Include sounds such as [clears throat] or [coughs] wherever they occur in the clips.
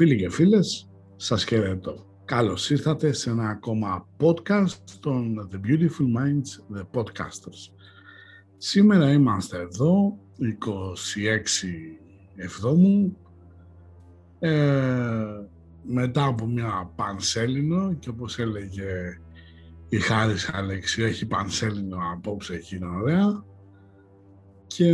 Φίλοι και φίλες, σας χαιρετώ. Καλώς ήρθατε σε ένα ακόμα podcast των The Beautiful Minds, The Podcasters. Σήμερα είμαστε εδώ, 26 Εβδόμου, ε, μετά από μια πανσέλινο και όπως έλεγε η Χάρης Αλεξίου, έχει πανσέλινο απόψε, εκεί είναι ωραία. Και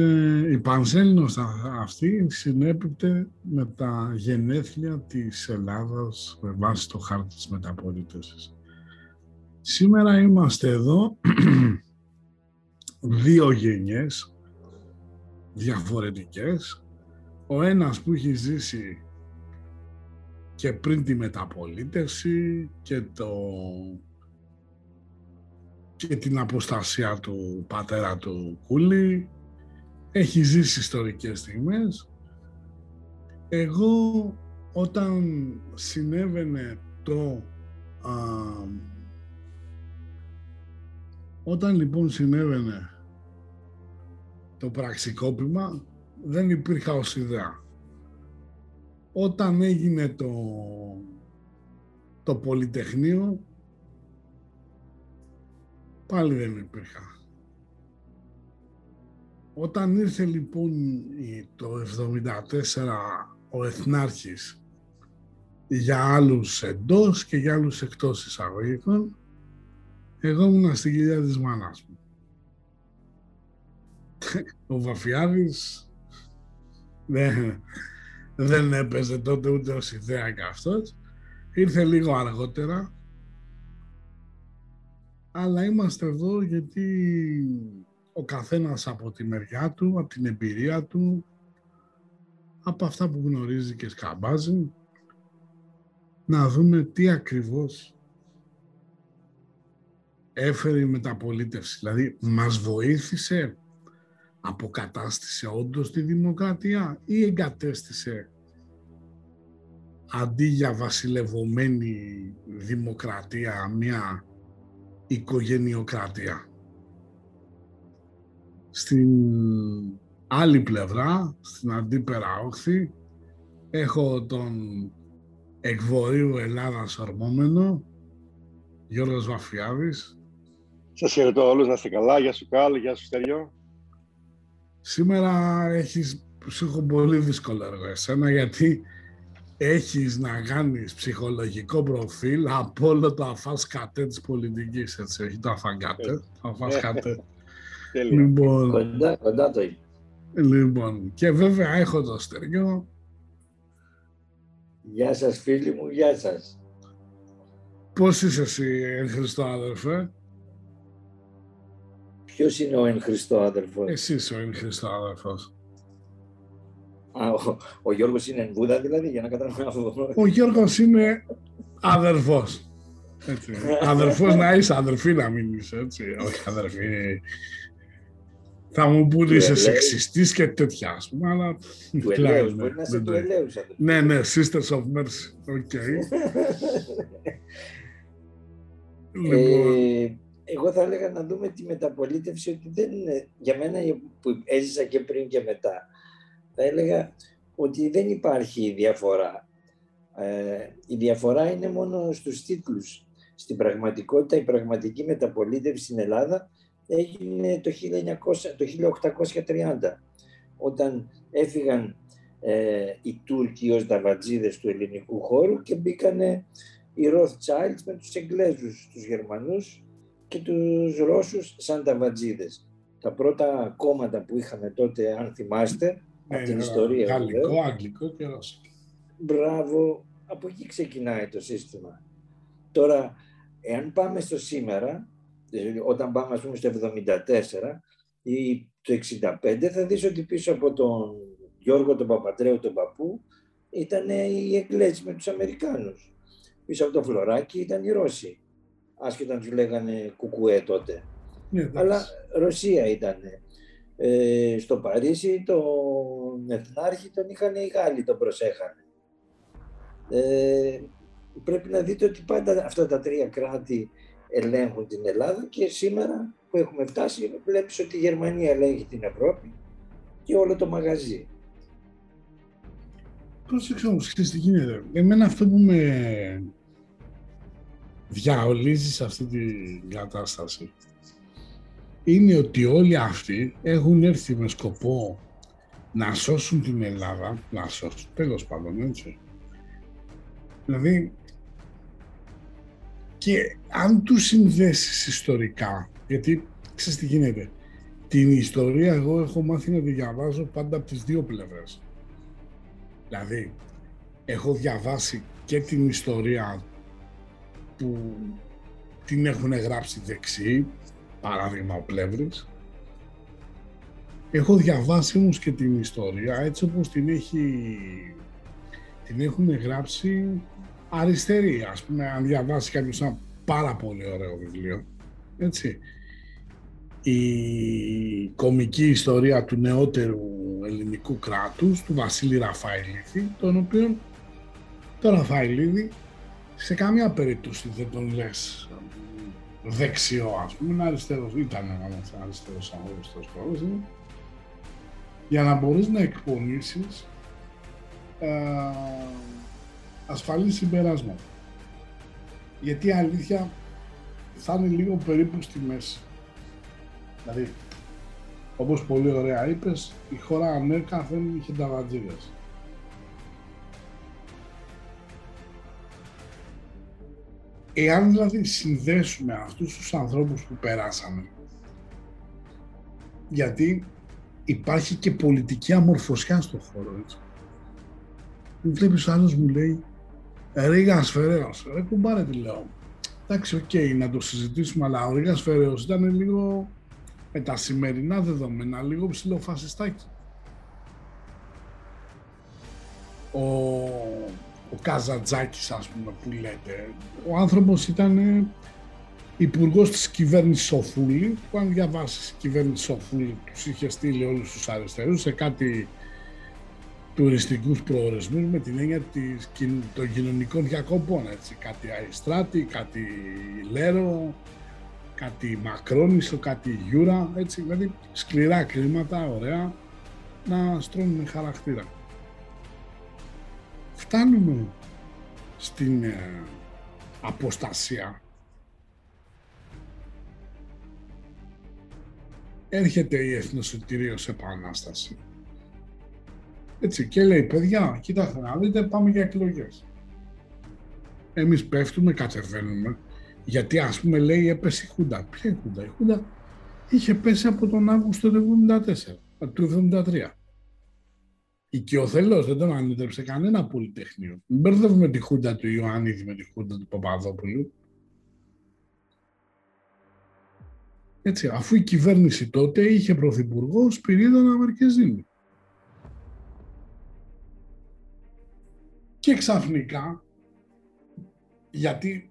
η Πανσέλινος αυτή συνέπιπτε με τα γενέθλια της Ελλάδας με βάση το χάρτη της μεταπολίτευσης. Σήμερα είμαστε εδώ [clears throat] δύο γενιές διαφορετικές. Ο ένας που έχει ζήσει και πριν τη μεταπολίτευση και, το... και την αποστασία του πατέρα του Κούλη έχει ζήσει ιστορικές στιγμές. Εγώ όταν συνέβαινε το... Α, όταν λοιπόν συνέβαινε το πραξικόπημα δεν υπήρχα ως ιδέα. Όταν έγινε το, το Πολυτεχνείο πάλι δεν υπήρχα. Όταν ήρθε λοιπόν το 1974 ο Εθνάρχης για άλλους εντός και για άλλους εκτός εισαγωγικών, εγώ ήμουν στην κυρία της μάνας μου. [laughs] Ο Βαφιάδης δεν, δεν έπαιζε τότε ούτε ως ιδέα και αυτός. Ήρθε λίγο αργότερα, αλλά είμαστε εδώ γιατί ο καθένας από τη μεριά του, από την εμπειρία του, από αυτά που γνωρίζει και σκαμπάζει, να δούμε τι ακριβώς έφερε η μεταπολίτευση. Δηλαδή, μας βοήθησε, αποκατάστησε όντως τη δημοκρατία ή εγκατέστησε αντί για βασιλευωμένη δημοκρατία μια οικογενειοκρατία; Στην άλλη πλευρά, στην αντίπερα όχθη, έχω τον εκβορείου Ελλάδας ορμόμενο, Γιώργος Βαφιάδης. Σας χαιρετώ όλους, να είστε καλά. Γεια σου Καλ, γεια σου Στεριό. Σήμερα έχεις, σου πολύ δύσκολο έργο εσένα, γιατί έχεις να κάνεις ψυχολογικό προφίλ από όλο το αφάσκατε της πολιτικής, έτσι, όχι το αφαγκάτε, το [laughs] αφάσκατε. Λοιπόν, κοντά, κοντά το είναι. Λοιπόν, και βέβαια έχω το στεριό. Γεια σας φίλοι μου, γεια σας. Πώς είσαι εσύ, εν Χριστώ αδερφέ; Ποιος είναι ο εν Χριστώ αδερφός; Εσύ είσαι ο εν Χριστώ αδερφός. Α, ο, ο Γιώργος είναι εν Βούδα δηλαδή, για να καταλάβω. Ο Γιώργος είναι αδερφός. Έτσι. αδερφός να είσαι, αδερφή να μην είσαι, έτσι. Όχι αδερφή, θα μου πούνε είσαι σεξιστής και τέτοια, ας πούμε, αλλά... Του ελέους, μπορεί να είσαι του ελέους. Ναι, ναι, Sisters of Mercy, OK. [laughs] Λοιπόν. Ε, εγώ θα έλεγα να δούμε τη μεταπολίτευση ότι δεν είναι, για μένα που έζησα και πριν και μετά, θα έλεγα ότι δεν υπάρχει διαφορά. Ε, η διαφορά είναι μόνο στους τίτλους. Στην πραγματικότητα η πραγματική μεταπολίτευση στην Ελλάδα έγινε το, 1900, το 1830 όταν έφυγαν ε, οι Τούρκοι ως δαβατζίδες του ελληνικού χώρου και μπήκανε οι Rothschilds με τους Εγγλέζους, τους Γερμανούς και τους Ρώσους σαν δαβατζίδες. Τα πρώτα κόμματα που είχαμε τότε, αν θυμάστε, από την ιστορία. Γαλλικό, αγγλικό και ρώσικο. Μπράβο, από εκεί ξεκινάει το σύστημα. Τώρα, εάν πάμε στο σήμερα, δηλαδή όταν πάμε ας πούμε στο 74 ή το 65, θα δεις ότι πίσω από τον Γιώργο τον Παπαντρέου τον παππού ήταν οι Εγγλέζοι με τους Αμερικάνους. Πίσω από τον Φλωράκι ήταν οι Ρώσοι. Άσχετα να τους λέγανε κουκουέ τότε. Ναι, Αλλά Ρωσία ήταν. Ε, στο Παρίσι τον Εθνάρχη τον είχαν οι Γάλλοι, τον προσέχανε. Ε, πρέπει να δείτε ότι πάντα αυτά τα τρία κράτη ελέγχουν την Ελλάδα και σήμερα που έχουμε φτάσει βλέπεις ότι η Γερμανία ελέγχει την Ευρώπη και όλο το μαγαζί. Πρόσεξε όμως, ξέρεις τι γίνεται. Εμένα αυτό που με διαολίζει σε αυτή την κατάσταση είναι ότι όλοι αυτοί έχουν έρθει με σκοπό να σώσουν την Ελλάδα, να σώσουν, τέλος πάντων, έτσι. Δηλαδή, και αν τους συνδέσεις ιστορικά, γιατί ξέρεις τι γίνεται, την ιστορία εγώ έχω μάθει να τη διαβάζω πάντα από τις δύο πλευρές. Δηλαδή, έχω διαβάσει και την ιστορία που την έχουν γράψει δεξί, παράδειγμα ο Πλεύρης. Έχω διαβάσει όμως και την ιστορία έτσι όπως την, έχει, την έχουν γράψει αριστερή, ας πούμε, αν διαβάσει κάποιος ένα πάρα πολύ ωραίο βιβλίο, έτσι. Η κομική ιστορία του νεότερου ελληνικού κράτους, του Βασίλη Ραφαηλίδη, τον οποίο το Ραφαηλίδη σε καμία περίπτωση δεν τον λες δεξιό, ας πούμε, είναι αριστερός, ήταν ένας αριστερός άνθρωπος, για να μπορείς να εκπονήσεις ε, ασφαλή συμπεράσματα. Γιατί η αλήθεια θα είναι λίγο περίπου στη μέση. Δηλαδή, όπως πολύ ωραία είπες, η χώρα ανέκαθεν είχε τα βατζίδες. Εάν δηλαδή συνδέσουμε αυτούς τους ανθρώπους που περάσαμε, γιατί υπάρχει και πολιτική αμορφωσιά στον χώρο, έτσι. Βλέπεις ο άλλος μου λέει, Ρίγας Φεραίος, ρε κουμπάρε τι λέω. Εντάξει, OK, okay, να το συζητήσουμε, αλλά ο Ρίγας Φεραίος ήταν λίγο με τα σημερινά δεδομένα, λίγο ψιλοφασιστάκι. Ο ο Καζαντζάκης ας πούμε που λέτε. Ο άνθρωπος ήταν υπουργός της κυβέρνησης Σοφούλη, που αν διαβάσεις η κυβέρνηση Σοφούλη, τους είχε στείλει όλους τους αριστερούς σε κάτι τουριστικούς προορισμούς με την έννοια της, των κοινωνικών διακοπών, έτσι. Κάτι Αϊστράτη, κάτι Λέρο, κάτι Μακρόνισο, κάτι Γιούρα, έτσι. Δηλαδή σκληρά κλίματα, ωραία, να στρώνουν χαρακτήρα φτάνουμε στην ε, αποστασία. Έρχεται η Εθνοσωτηρίως Επανάσταση. Έτσι, και λέει, παιδιά, κοιτάξτε να δείτε, πάμε για εκλογές. Εμείς πέφτουμε, κατεβαίνουμε, γιατί ας πούμε λέει έπεσε η Χούντα. Ποια η Χούντα, η Χούντα είχε πέσει από τον Αύγουστο του 1974, του 1973. Οικειοθελώς, δεν τον ανέτρεψε κανένα πολυτεχνείο. Μην μπερδεύουμε τη χούντα του Ιωάννιδη με τη χούντα του Παπαδόπουλου. Έτσι, αφού η κυβέρνηση τότε είχε πρωθυπουργό Σπυρίδωνα Μαρκεζίνη. Και ξαφνικά, γιατί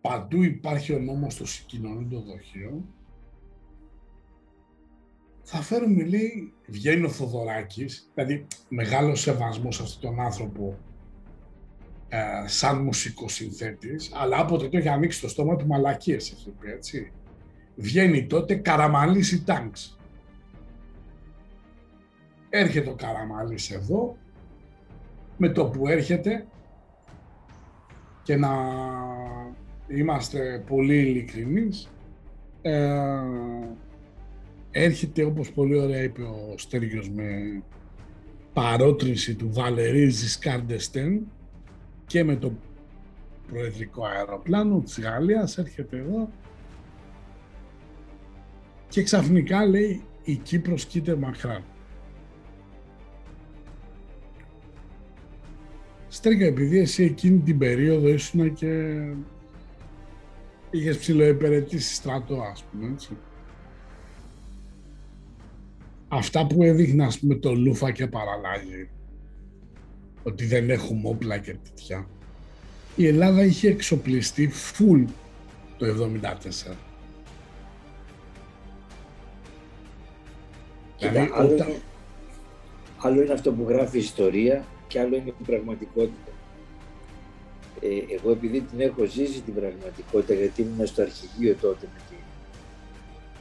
παντού υπάρχει ο νόμος στο συγκοινωνούντο δοχείο, θα φέρουμε, λέει, βγαίνει ο Θοδωράκης, δηλαδή μεγάλο σεβασμός σε αυτόν τον άνθρωπο ε, σαν μουσικοσυνθέτης, αλλά άποτε το έχει ανοίξει το στόμα του μαλακίες, έχει πει, έτσι. Βγαίνει τότε Καραμαλής τάγκς. Έρχεται ο Καραμαλής εδώ, με το που έρχεται και να είμαστε πολύ ειλικρινείς, ε, έρχεται όπως πολύ ωραία είπε ο Στέργιος με παρότριση του Βαλερή Ζισκάρντεστεν και με το προεδρικό αεροπλάνο της Γαλλίας έρχεται εδώ και ξαφνικά λέει η Κύπρος κοίται μακράν. Στέρικα, επειδή εσύ εκείνη την περίοδο ήσουν και είχες ψηλοεπαιρετήσει στρατό, ας πούμε, έτσι. Αυτά που έδειχνε, ας πούμε, το Λούφα και παραλάγει, ότι δεν έχουμε όπλα και τέτοια. Η Ελλάδα είχε εξοπλιστεί full το 1974. δηλαδή, άλλο, όταν... είναι, άλλο είναι αυτό που γράφει η ιστορία και άλλο είναι η πραγματικότητα. Ε, εγώ επειδή την έχω ζήσει την πραγματικότητα, γιατί ήμουν στο αρχηγείο τότε με, τη,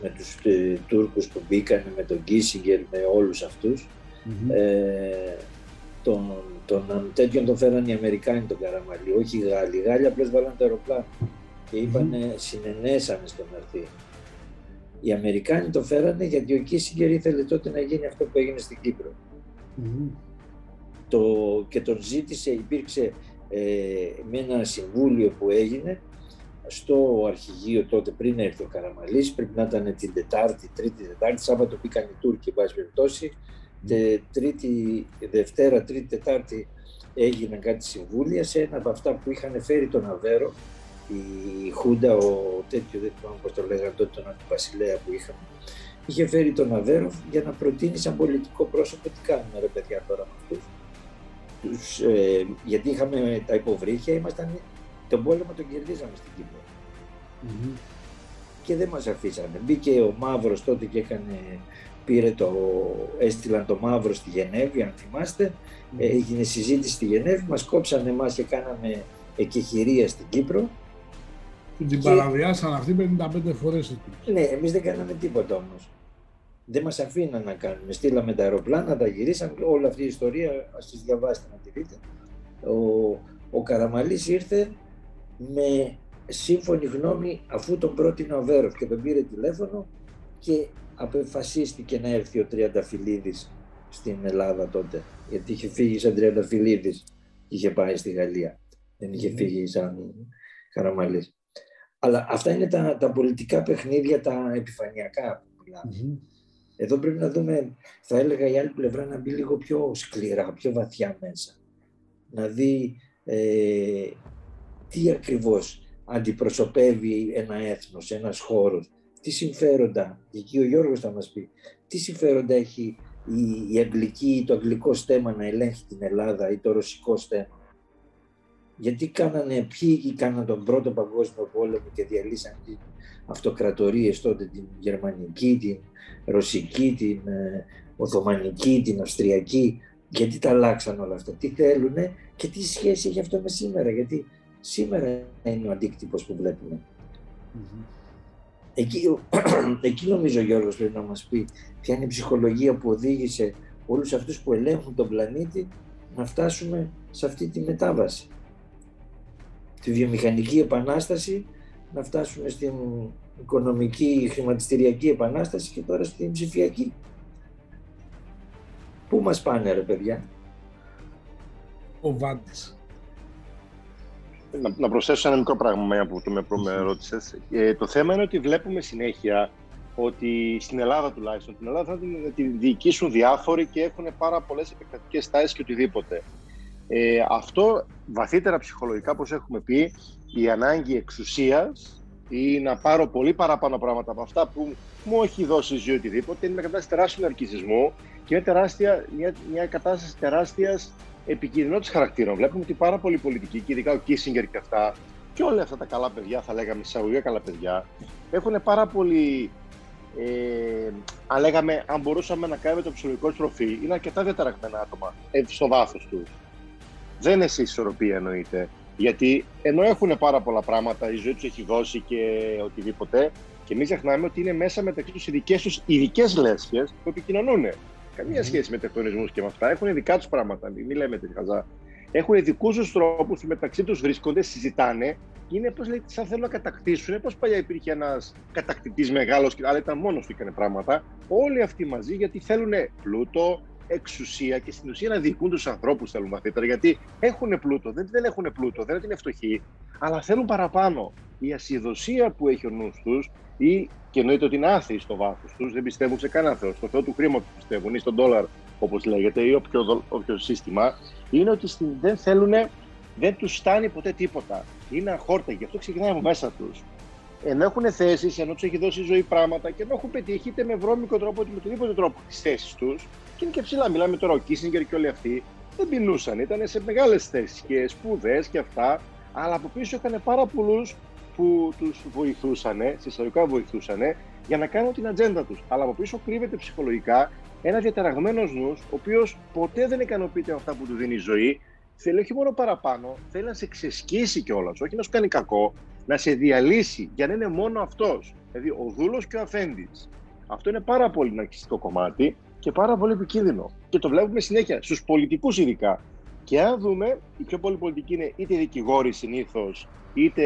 με τους ε, Τούρκους που μπήκαν, με τον Κίσιγκερ, με όλους ε, τον, τον τέτοιον τον φέραν οι Αμερικάνοι τον Καραμαλή, όχι οι Γάλλοι. Οι Γάλλοι απλώς βάλαν το αεροπλάνο και είπαν mm-hmm. συνενέσανε στον έρθει. Οι Αμερικάνοι το φέρανε γιατί ο Κίσιγκερ ήθελε τότε να γίνει αυτό που έγινε στην Κύπρο. Το, και τον ζήτησε, υπήρξε ε, με ένα συμβούλιο που έγινε στο αρχηγείο τότε πριν έρθει ο Καραμαλής, πρέπει να ήταν την Τετάρτη, Τρίτη, Τετάρτη, Σάββατο πήγαν οι Τούρκοι, πάση περιπτώσει, τρίτη, Δευτέρα, Τρίτη, Τετάρτη έγιναν κάτι συμβούλια σε ένα από αυτά που είχαν φέρει τον Αβέρο, η Χούντα, ο τέτοιο, δεν θυμάμαι πώς το λέγανε τότε, τον Αντιβασιλέα που είχαμε, είχε φέρει τον Αβέρο για να προτείνει σαν πολιτικό πρόσωπο τι κάνουμε ρε παιδιά τώρα με αυτούς. Τους, ε, γιατί είχαμε τα υποβρύχια, ήμασταν, τον πόλεμο τον κερδίζαμε στην Κύπρο. Mm-hmm. Και δεν μας αφήσανε. Μπήκε ο Μαύρος τότε και έκανε πήρε το, έστειλαν το μαύρο στη Γενέβη, αν θυμάστε. Mm. Έγινε συζήτηση στη Γενέβη, μας κόψανε εμάς και κάναμε εκεχηρία στην Κύπρο. Την και... παραβιάσαν αυτή 55 φορές. Ναι, εμείς δεν κάναμε τίποτα όμως. Δεν μας αφήναν να κάνουμε. Στείλαμε τα αεροπλάνα, τα γυρίσαμε, όλη αυτή η ιστορία, ας τις διαβάσετε να τη δείτε. Ο, ο Καραμαλής ήρθε με σύμφωνη γνώμη αφού τον πρότεινε ο Βέροφ και τον πήρε τηλέφωνο και αποφασίστηκε να έρθει ο Τριανταφυλλίδης στην Ελλάδα τότε. Γιατί είχε φύγει σαν Τριανταφυλλίδης και είχε πάει στη Γαλλία. Δεν είχε φύγει σαν Καραμαλής. Αλλά αυτά είναι τα, τα πολιτικά παιχνίδια, τα επιφανειακά που μιλάμε. Εδώ πρέπει να δούμε, θα έλεγα η άλλη πλευρά να μπει λίγο πιο σκληρά, πιο βαθιά μέσα. Να δει ε, τι ακριβώς αντιπροσωπεύει ένα έθνος, ένας χώρος, τι συμφέροντα, εκεί ο Γιώργος θα μας πει, τι συμφέροντα έχει η, η αγγλική, το αγγλικό στέμα να ελέγχει την Ελλάδα ή το ρωσικό στέμα. Γιατί κάνανε, ποιοι κάνανε τον πρώτο παγκόσμιο πόλεμο και διαλύσαν την αυτοκρατορίες τότε, την γερμανική, την ρωσική, την ε, οθωμανική, την αυστριακή, γιατί τα αλλάξαν όλα αυτά, τι θέλουνε και τι σχέση έχει αυτό με σήμερα, γιατί σήμερα είναι ο αντίκτυπος που βλεπουμε Εκεί, [clears throat] εκεί νομίζω ο Γιώργος πρέπει να μας πει ποια είναι η ψυχολογία που οδήγησε όλους αυτούς που ελέγχουν τον πλανήτη να φτάσουμε σε αυτή τη μετάβαση. Τη βιομηχανική επανάσταση, να φτάσουμε στην οικονομική, χρηματιστηριακή επανάσταση και τώρα στην ψηφιακή. Πού μας πάνε ρε παιδιά; Ο Βάντης να, να προσθέσω ένα μικρό πράγμα που το με, με ρώτησες. Ε, το θέμα είναι ότι βλέπουμε συνέχεια ότι στην Ελλάδα τουλάχιστον, την Ελλάδα θα τη διοικήσουν διάφοροι και έχουν πάρα πολλές επεκτατικές τάσεις και οτιδήποτε. Ε, αυτό βαθύτερα ψυχολογικά, όπως έχουμε πει, η ανάγκη εξουσίας ή να πάρω πολύ παραπάνω πράγματα από αυτά που μου έχει δώσει η ζωή οτιδήποτε, είναι μια κατάσταση τεράστιου ναρκισισμού και μια, τεράστια, μια, μια κατάσταση τεράστιας επικίνδυνο χαρακτήρων. Βλέπουμε ότι πάρα πολλοί πολιτικοί, και ειδικά ο Κίσιγκερ και αυτά, και όλα αυτά τα καλά παιδιά, θα λέγαμε εισαγωγικά καλά παιδιά, έχουν πάρα πολύ. Ε, αν λέγαμε, αν μπορούσαμε να κάνουμε το ψυχολογικό στροφή, είναι αρκετά διαταραγμένα άτομα ε, στο βάθος τους. Δεν είναι σε ισορροπία εννοείται. Γιατί ενώ έχουν πάρα πολλά πράγματα, η ζωή τους έχει δώσει και οτιδήποτε, και μην ξεχνάμε ότι είναι μέσα μεταξύ τους ειδικέ τους ειδικές λέσχες που επικοινωνούν. Καμία σχέση με τεκτονισμούς και με αυτά. Έχουν δικά τους πράγματα. Μην λέμε τέτοια χαζά. Έχουν δικούς τους τρόπους που μεταξύ τους βρίσκονται, συζητάνε. Είναι πώς λέει, σαν θέλουν να κατακτήσουν. Πώς παλιά υπήρχε ένας κατακτητής μεγάλος, αλλά ήταν μόνος του έκανε πράγματα. Όλοι αυτοί μαζί γιατί θέλουν πλούτο, εξουσία και στην ουσία να διοικούν τους ανθρώπους θέλουν βαθύτερα. Γιατί έχουν πλούτο, δεν, δεν έχουν πλούτο, δεν είναι φτωχοί, αλλά θέλουν παραπάνω. Η ασυδοσία που έχει ο νους τους ή και εννοείται ότι είναι άθεοι στο βάθος τους, δεν πιστεύουν σε κανένα Θεό. Στο Θεό του χρήματος πιστεύουν ή στον δόλαρ, όπως λέγεται, ή όποιο, όποιο σύστημα. είναι ότι δεν θέλουν, δεν τους στάνει ποτέ τίποτα. Είναι αχόρτα, γι' αυτό ξεκινάει από μέσα τους. Ενώ έχουν θέσεις, ενώ τους έχει δώσει ζωή πράγματα και ενώ έχουν πετύχει είτε με βρώμικο τρόπο είτε με οποιοδήποτε τρόπο τις θέσεις τους, και είναι και ψηλά. Μιλάμε τώρα ο Κίσιγκερ και όλοι αυτοί δεν πεινούσαν. Ήταν σε μεγάλες θέσεις και σπουδές και αυτά. Αλλά από πίσω είχαν πάρα πολλούς που τους βοηθούσαν, συστατικά βοηθούσαν, για να κάνουν την ατζέντα τους. Αλλά από πίσω κρύβεται ψυχολογικά ένας διαταραγμένος νους, ο οποίος ποτέ δεν ικανοποιείται με αυτά που του δίνει η ζωή. Θέλει όχι μόνο παραπάνω, θέλει να σε ξεσκίσει κιόλας, όχι να σου κάνει κακό, να σε διαλύσει για να είναι μόνο αυτός. Δηλαδή ο δούλος και ο αφέντης. Αυτό είναι πάρα πολύ ναρκιστικό κομμάτι και πάρα πολύ επικίνδυνο. Και το βλέπουμε συνέχεια στους πολιτικούς ειδικά. Και αν δούμε, οι πιο πολλοί πολιτικοί είναι είτε δικηγόροι συνήθως, είτε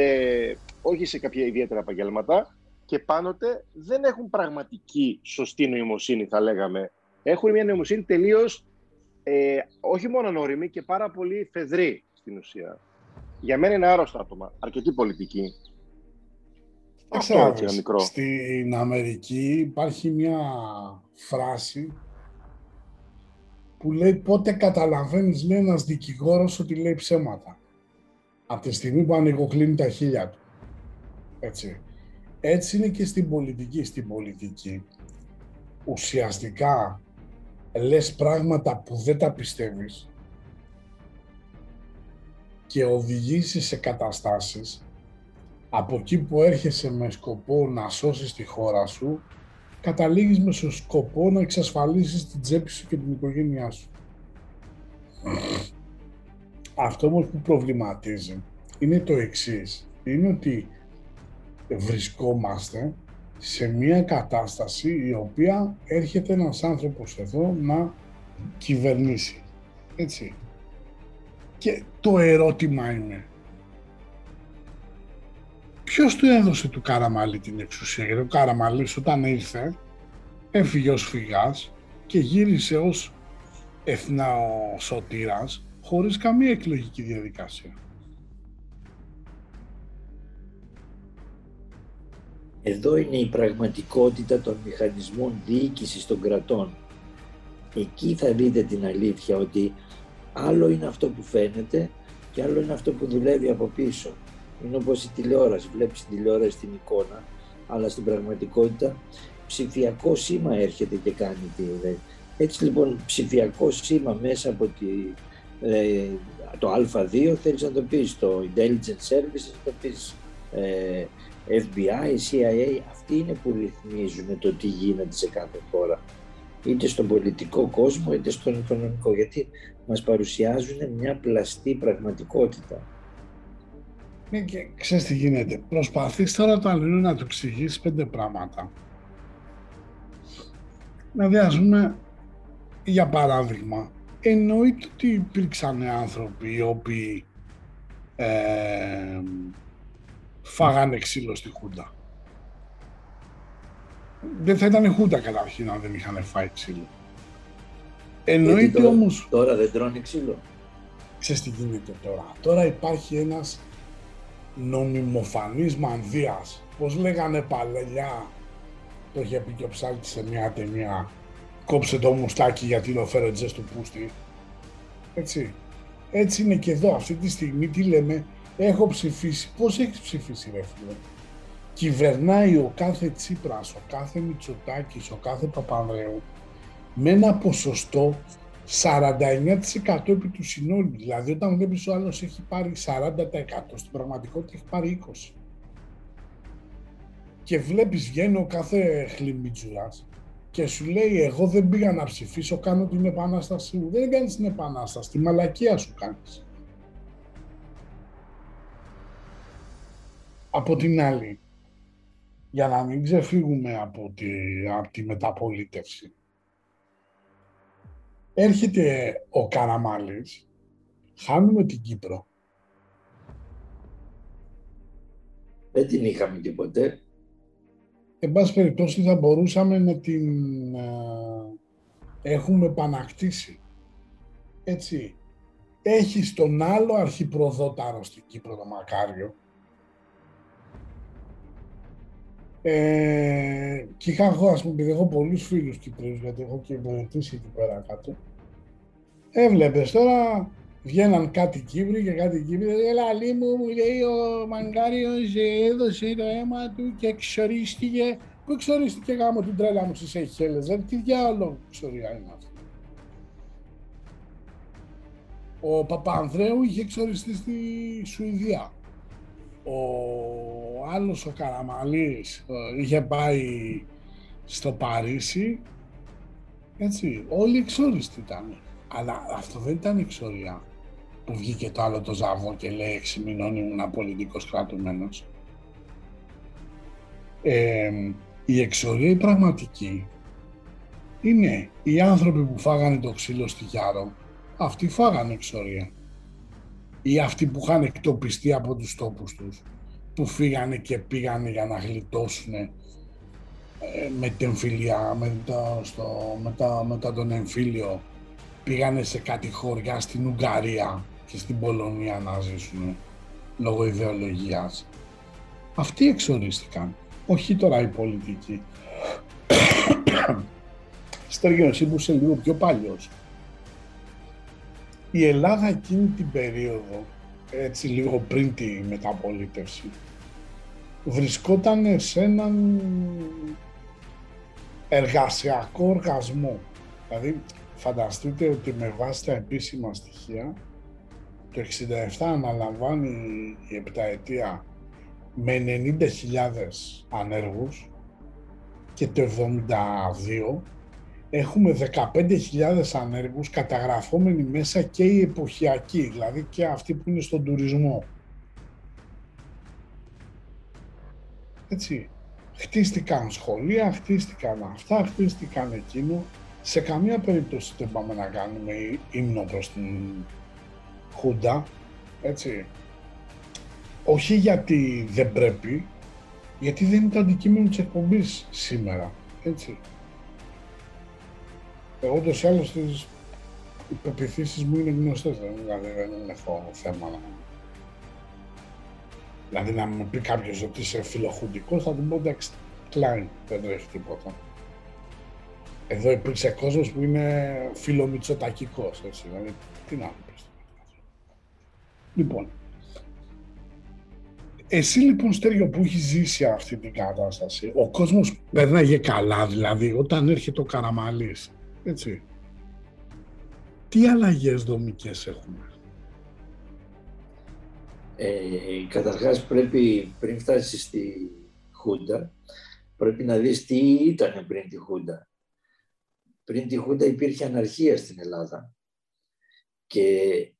όχι σε κάποια ιδιαίτερα επαγγέλματα, και πάντοτε δεν έχουν πραγματική σωστή νοημοσύνη, θα λέγαμε. Έχουν μια νοημοσύνη τελείως ε, όχι μόνο ανώριμη και πάρα πολύ φεδρή στην ουσία. Για μένα είναι άρρωστα άτομα, αρκετή πολιτική. Αυτό έτσι ένα μικρό. Στην Αμερική υπάρχει μια φράση που λέει πότε καταλαβαίνεις λέει ένας δικηγόρος ότι λέει ψέματα. Από τη στιγμή που ανοιγοκλίνει τα χίλια του. Έτσι. Έτσι είναι και στην πολιτική. Στην πολιτική ουσιαστικά λες πράγματα που δεν τα πιστεύεις και οδηγήσεις σε καταστάσεις από εκεί που έρχεσαι με σκοπό να σώσεις τη χώρα σου, καταλήγεις με στο σκοπό να εξασφαλίσεις την τσέπη σου και την οικογένειά σου. Αυτό όμως που προβληματίζει είναι το εξής. Είναι ότι βρισκόμαστε σε μια κατάσταση η οποία έρχεται ένας άνθρωπος εδώ να κυβερνήσει. Έτσι. Και το ερώτημα είναι, ποιος του έδωσε του Καραμαλή την εξουσία, γιατί ο Καραμαλής όταν ήρθε έφυγε ως φυγάς και γύρισε ως εθνοσωτήρας χωρίς καμία εκλογική διαδικασία. Εδώ είναι η πραγματικότητα των μηχανισμών διοίκησης των κρατών. Εκεί θα δείτε την αλήθεια ότι άλλο είναι αυτό που φαίνεται και άλλο είναι αυτό που δουλεύει από πίσω. Είναι όπως η τηλεόραση, βλέπεις την τηλεόραση στην εικόνα, αλλά στην πραγματικότητα ψηφιακό σήμα έρχεται και κάνει τι δουλεύει. Έτσι λοιπόν ψηφιακό σήμα μέσα από τη, ε, το Α2 θέλεις να το πεις, το Intelligence Services να το πεις, ε, FBI, CIA, αυτοί είναι που ρυθμίζουν το τι γίνεται σε κάθε χώρα. Είτε στον πολιτικό κόσμο, είτε στον οικονομικό. Γιατί μας παρουσιάζουν μια πλαστή πραγματικότητα. Ναι, και ξέρεις τι γίνεται. Προσπαθείς τώρα το αλληλού να του εξηγήσει πέντε πράγματα. Δηλαδή, ας πούμε, για παράδειγμα, εννοείται ότι υπήρξαν άνθρωποι οι οποίοι ε, φάγανε ξύλο στη Χούντα. Δεν θα ήταν η Χούντα καταρχήν αν δεν είχαν φάει ξύλο. Εννοείται τώρα, όμως... Τώρα δεν τρώνε ξύλο. Ξέρεις τι γίνεται τώρα. Τώρα υπάρχει ένας νομιμοφανής μανδύας. Πώς λέγανε παλαιά, το είχε πει και ο Ψάλτης σε μια ταινία, κόψε το μουστάκι γιατί το φέρω τζες του πούστη. Έτσι. Έτσι είναι και εδώ. Αυτή τη στιγμή τι λέμε, έχω ψηφίσει. Πώς έχεις ψηφίσει ρε φίλε; Κυβερνάει ο κάθε Τσίπρας, ο κάθε Μητσοτάκης, ο κάθε Παπανδρέου με ένα ποσοστό 49% επί του συνόλου. Δηλαδή, όταν βλέπεις ο άλλος έχει πάρει 40%, στην πραγματικότητα έχει πάρει 20%. Και βλέπεις, βγαίνει ο κάθε χλιμίτζουρα και σου λέει: Εγώ δεν πήγα να ψηφίσω, κάνω την επανάστασή μου. Δεν κάνεις την επανάσταση, τη μαλακία σου κάνεις. Από την άλλη, για να μην ξεφύγουμε από τη, από τη μεταπολίτευση, έρχεται ο Καραμάλης, χάνουμε την Κύπρο. Δεν την είχαμε και ποτέ. Εν πάση περιπτώσει θα μπορούσαμε να την έχουμε επανακτήσει. Έτσι. Έχει τον άλλο αρχιπροδόταρο στην Κύπρο, το Μακάριο, Ε, και είχα εγώ, ας πούμε, επειδή έχω πολλούς φίλους Κυπρίους, γιατί έχω και βοηθήσει εκεί πέρα κάτω. Έβλεπες τώρα, Βγαίναν κάτι Κύπροι και κάτι Κύπροι. Έλα, Αλή μου, μου λέει ο Μαγκάριος έδωσε το αίμα του και εξορίστηκε. Πού εξορίστηκε γάμο την τρέλα μου στις Σeychelles, ε, τι διάλογο εξορία είναι αυτό. Ο Παπανδρέου είχε εξοριστεί στη Σουηδία. Ο άλλος ο Καραμαλής ε, είχε πάει στο Παρίσι. Έτσι, όλοι εξόριστοι ήταν. Αλλά αυτό δεν ήταν εξορία που βγήκε το άλλο το Ζαβό και λέει έξι μηνών ήμουν πολιτικός κρατουμένος. Ε, η εξορία η πραγματική είναι οι άνθρωποι που φάγανε το ξύλο στη Γιάρο, αυτοί φάγανε εξορία. Ή αυτοί που είχαν εκτοπιστεί από τους τόπους τους, που φύγανε και πήγανε για να γλιτώσουν ε, με την εμφυλία, με, στο, μετά, μετά τον εμφύλιο, πήγανε σε κάτι χωριά στην Ουγγαρία και στην Πολωνία να ζήσουν λόγω ιδεολογίας. Αυτοί εξορίστηκαν, όχι τώρα οι πολιτικοί. [coughs] Στέργιο, εσύ που είσαι λίγο πιο παλιός. Η Ελλάδα εκείνη την περίοδο, έτσι λίγο πριν τη μεταπολίτευση, βρισκόταν σε έναν εργασιακό οργασμό. Δηλαδή, φανταστείτε ότι με βάση τα επίσημα στοιχεία, το 67 αναλαμβάνει η επταετία με 90.000 ανέργους και το 72 έχουμε 15.000 ανέργους καταγραφόμενοι μέσα και οι εποχιακοί, δηλαδή και αυτοί που είναι στον τουρισμό. Έτσι, χτίστηκαν σχολεία, χτίστηκαν αυτά, χτίστηκαν εκείνο. Σε καμία περίπτωση δεν πάμε να κάνουμε ύμνο προς την Χούντα, έτσι. Όχι γιατί δεν πρέπει, γιατί δεν είναι το αντικείμενο της εκπομπής σήμερα, έτσι. Εγώ ούτως ή άλλως τις υπεπιθύσεις μου είναι γνωστές, δηλαδή δεν έχω θέμα να... Δηλαδή να μου πει κάποιος ότι είσαι φιλοχουντικός, θα του πω εντάξει, κλάιν, δεν τρέχει τίποτα. Εδώ υπήρξε κόσμος που είναι φιλομητσοτακικός, έτσι, δηλαδή τι να πεις. Λοιπόν, εσύ λοιπόν Στέργιο που έχεις ζήσει αυτή την κατάσταση, ο κόσμος περνάγε καλά δηλαδή όταν έρχεται ο Καραμαλής, έτσι. Τι αλλαγές δομικές έχουμε; Ε, καταρχάς πρέπει πριν φτάσεις στη Χούντα, πρέπει να δεις τι ήταν πριν τη Χούντα. Πριν τη Χούντα υπήρχε αναρχία στην Ελλάδα και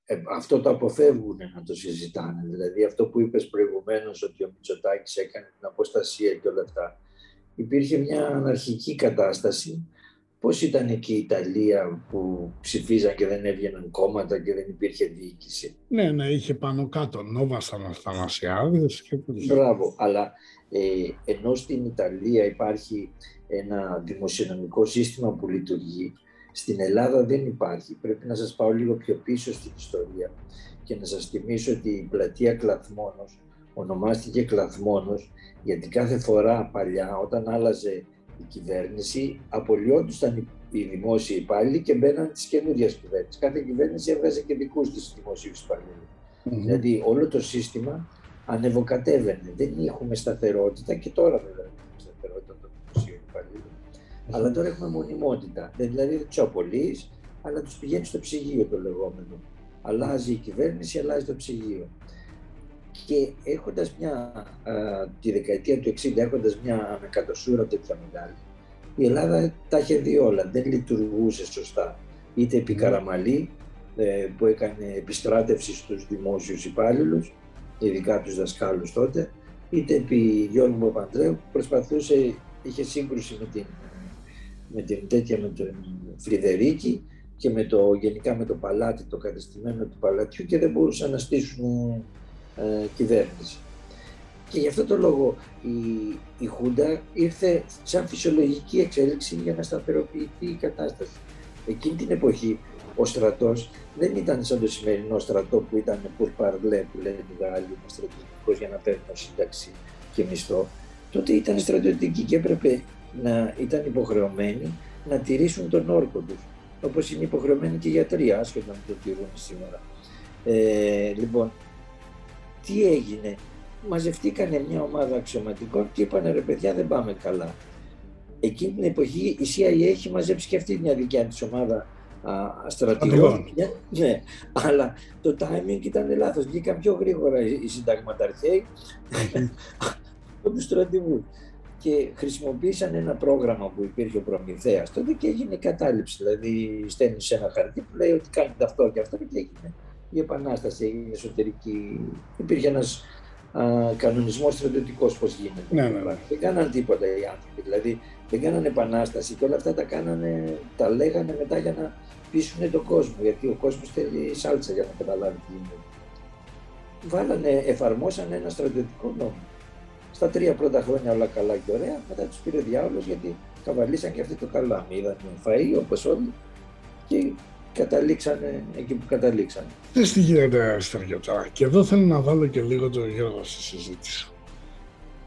ε, αυτό το αποφεύγουν να το συζητάνε. Δηλαδή αυτό που είπες προηγουμένως ότι ο Μητσοτάκης έκανε την αποστασία και όλα αυτά. Υπήρχε μια αναρχική κατάσταση Πώς ήταν εκεί η Ιταλία που ψηφίζαν και δεν έβγαιναν κόμματα και δεν υπήρχε διοίκηση; Ναι, ναι, είχε πάνω κάτω Νόβα Αναστανασιάδης και Μπράβο, αλλά ε, ενώ στην Ιταλία υπάρχει ένα δημοσιονομικό σύστημα που λειτουργεί, στην Ελλάδα δεν υπάρχει. Πρέπει να σας πάω λίγο πιο πίσω στην ιστορία και να σας θυμίσω ότι η πλατεία Κλαθμόνος ονομάστηκε Κλαθμόνος γιατί κάθε φορά παλιά όταν άλλαζε η κυβέρνηση, απολυόντουσαν οι δημόσιοι υπάλληλοι και μπαίναν τη καινούργια κυβέρνηση. Κάθε κυβέρνηση έβγαζε και δικούς της δημοσίους υπαλλήλους. Mm-hmm. Δηλαδή όλο το σύστημα ανεβοκατέβαινε. Δεν έχουμε σταθερότητα και τώρα βέβαια δεν έχουμε σταθερότητα των δημοσίων υπαλλήλων. Mm-hmm. Αλλά τώρα έχουμε μονιμότητα. Δηλαδή δεν τους απολύει, αλλά τους πηγαίνει στο ψυγείο το λεγόμενο. Αλλάζει η κυβέρνηση, αλλάζει το ψυγείο και έχοντας μια, α, τη δεκαετία του 60, έχοντας μια ανακατοσούρα τέτοια μεγάλη, η Ελλάδα τα είχε δει όλα, δεν λειτουργούσε σωστά. Είτε επί Καραμαλή, ε, που έκανε επιστράτευση στους δημόσιους υπάλληλους, ειδικά τους δασκάλους τότε, είτε επί Γιώργου Παπαντρέου, που προσπαθούσε, είχε σύγκρουση με την, με την τέτοια, με τον Φρυδερίκη και με το, γενικά με το παλάτι, το κατεστημένο του παλατιού και δεν μπορούσαν να στήσουν ε, κυβέρνηση. Και γι' αυτό το λόγο η, η Χούντα ήρθε σαν φυσιολογική εξέλιξη για να σταθεροποιηθεί η κατάσταση. Εκείνη την εποχή ο στρατός δεν ήταν σαν το σημερινό στρατό που ήταν pour parler που λένε οι Γάλλοι, στρατιωτικός για να παίρνουν σύνταξη και μισθό. Τότε ήταν στρατιωτικοί και έπρεπε να ήταν υποχρεωμένοι να τηρήσουν τον όρκο τους. όπως είναι υποχρεωμένοι και οι γιατροί, άσχετα με το τηρούν σήμερα. Ε, λοιπόν, τι έγινε, μαζευτήκανε μια ομάδα αξιωματικών και είπανε ρε παιδιά δεν πάμε καλά. Εκείνη την εποχή η CIA έχει μαζέψει και αυτή μια δικιά της ομάδα στρατηγών. Ναι, αλλά το timing ήταν λάθος. Βγήκαν πιο γρήγορα οι συνταγματαρχαίοι [laughs] από τους στρατηγούς και χρησιμοποίησαν ένα πρόγραμμα που υπήρχε ο Προμηθέας τότε και έγινε η κατάληψη. Δηλαδή στέλνεις ένα χαρτί που λέει ότι κάνετε αυτό και αυτό και έγινε η επανάσταση, έγινε εσωτερική. Υπήρχε ένας κανονισμός στρατιωτικός πώς γίνεται. Ναι, ναι, ναι. Δεν κάναν τίποτα οι άνθρωποι. Δηλαδή δεν κάνανε επανάσταση και όλα αυτά τα κάνανε, τα λέγανε μετά για να πείσουν τον κόσμο. Γιατί ο κόσμος θέλει σάλτσα για να καταλάβει τι γίνεται. Βάλανε, εφαρμόσαν ένα στρατιωτικό νόμο. Στα τρία πρώτα χρόνια όλα καλά και ωραία, μετά τους πήρε διάολος γιατί καβαλήσαν και αυτοί το καλά. Είδαν φαΐ όπως όλοι και καταλήξανε εκεί που καταλήξανε. Δεν τι γίνεται τώρα. Και εδώ θέλω να βάλω και λίγο το Γιώργο στη συζήτηση.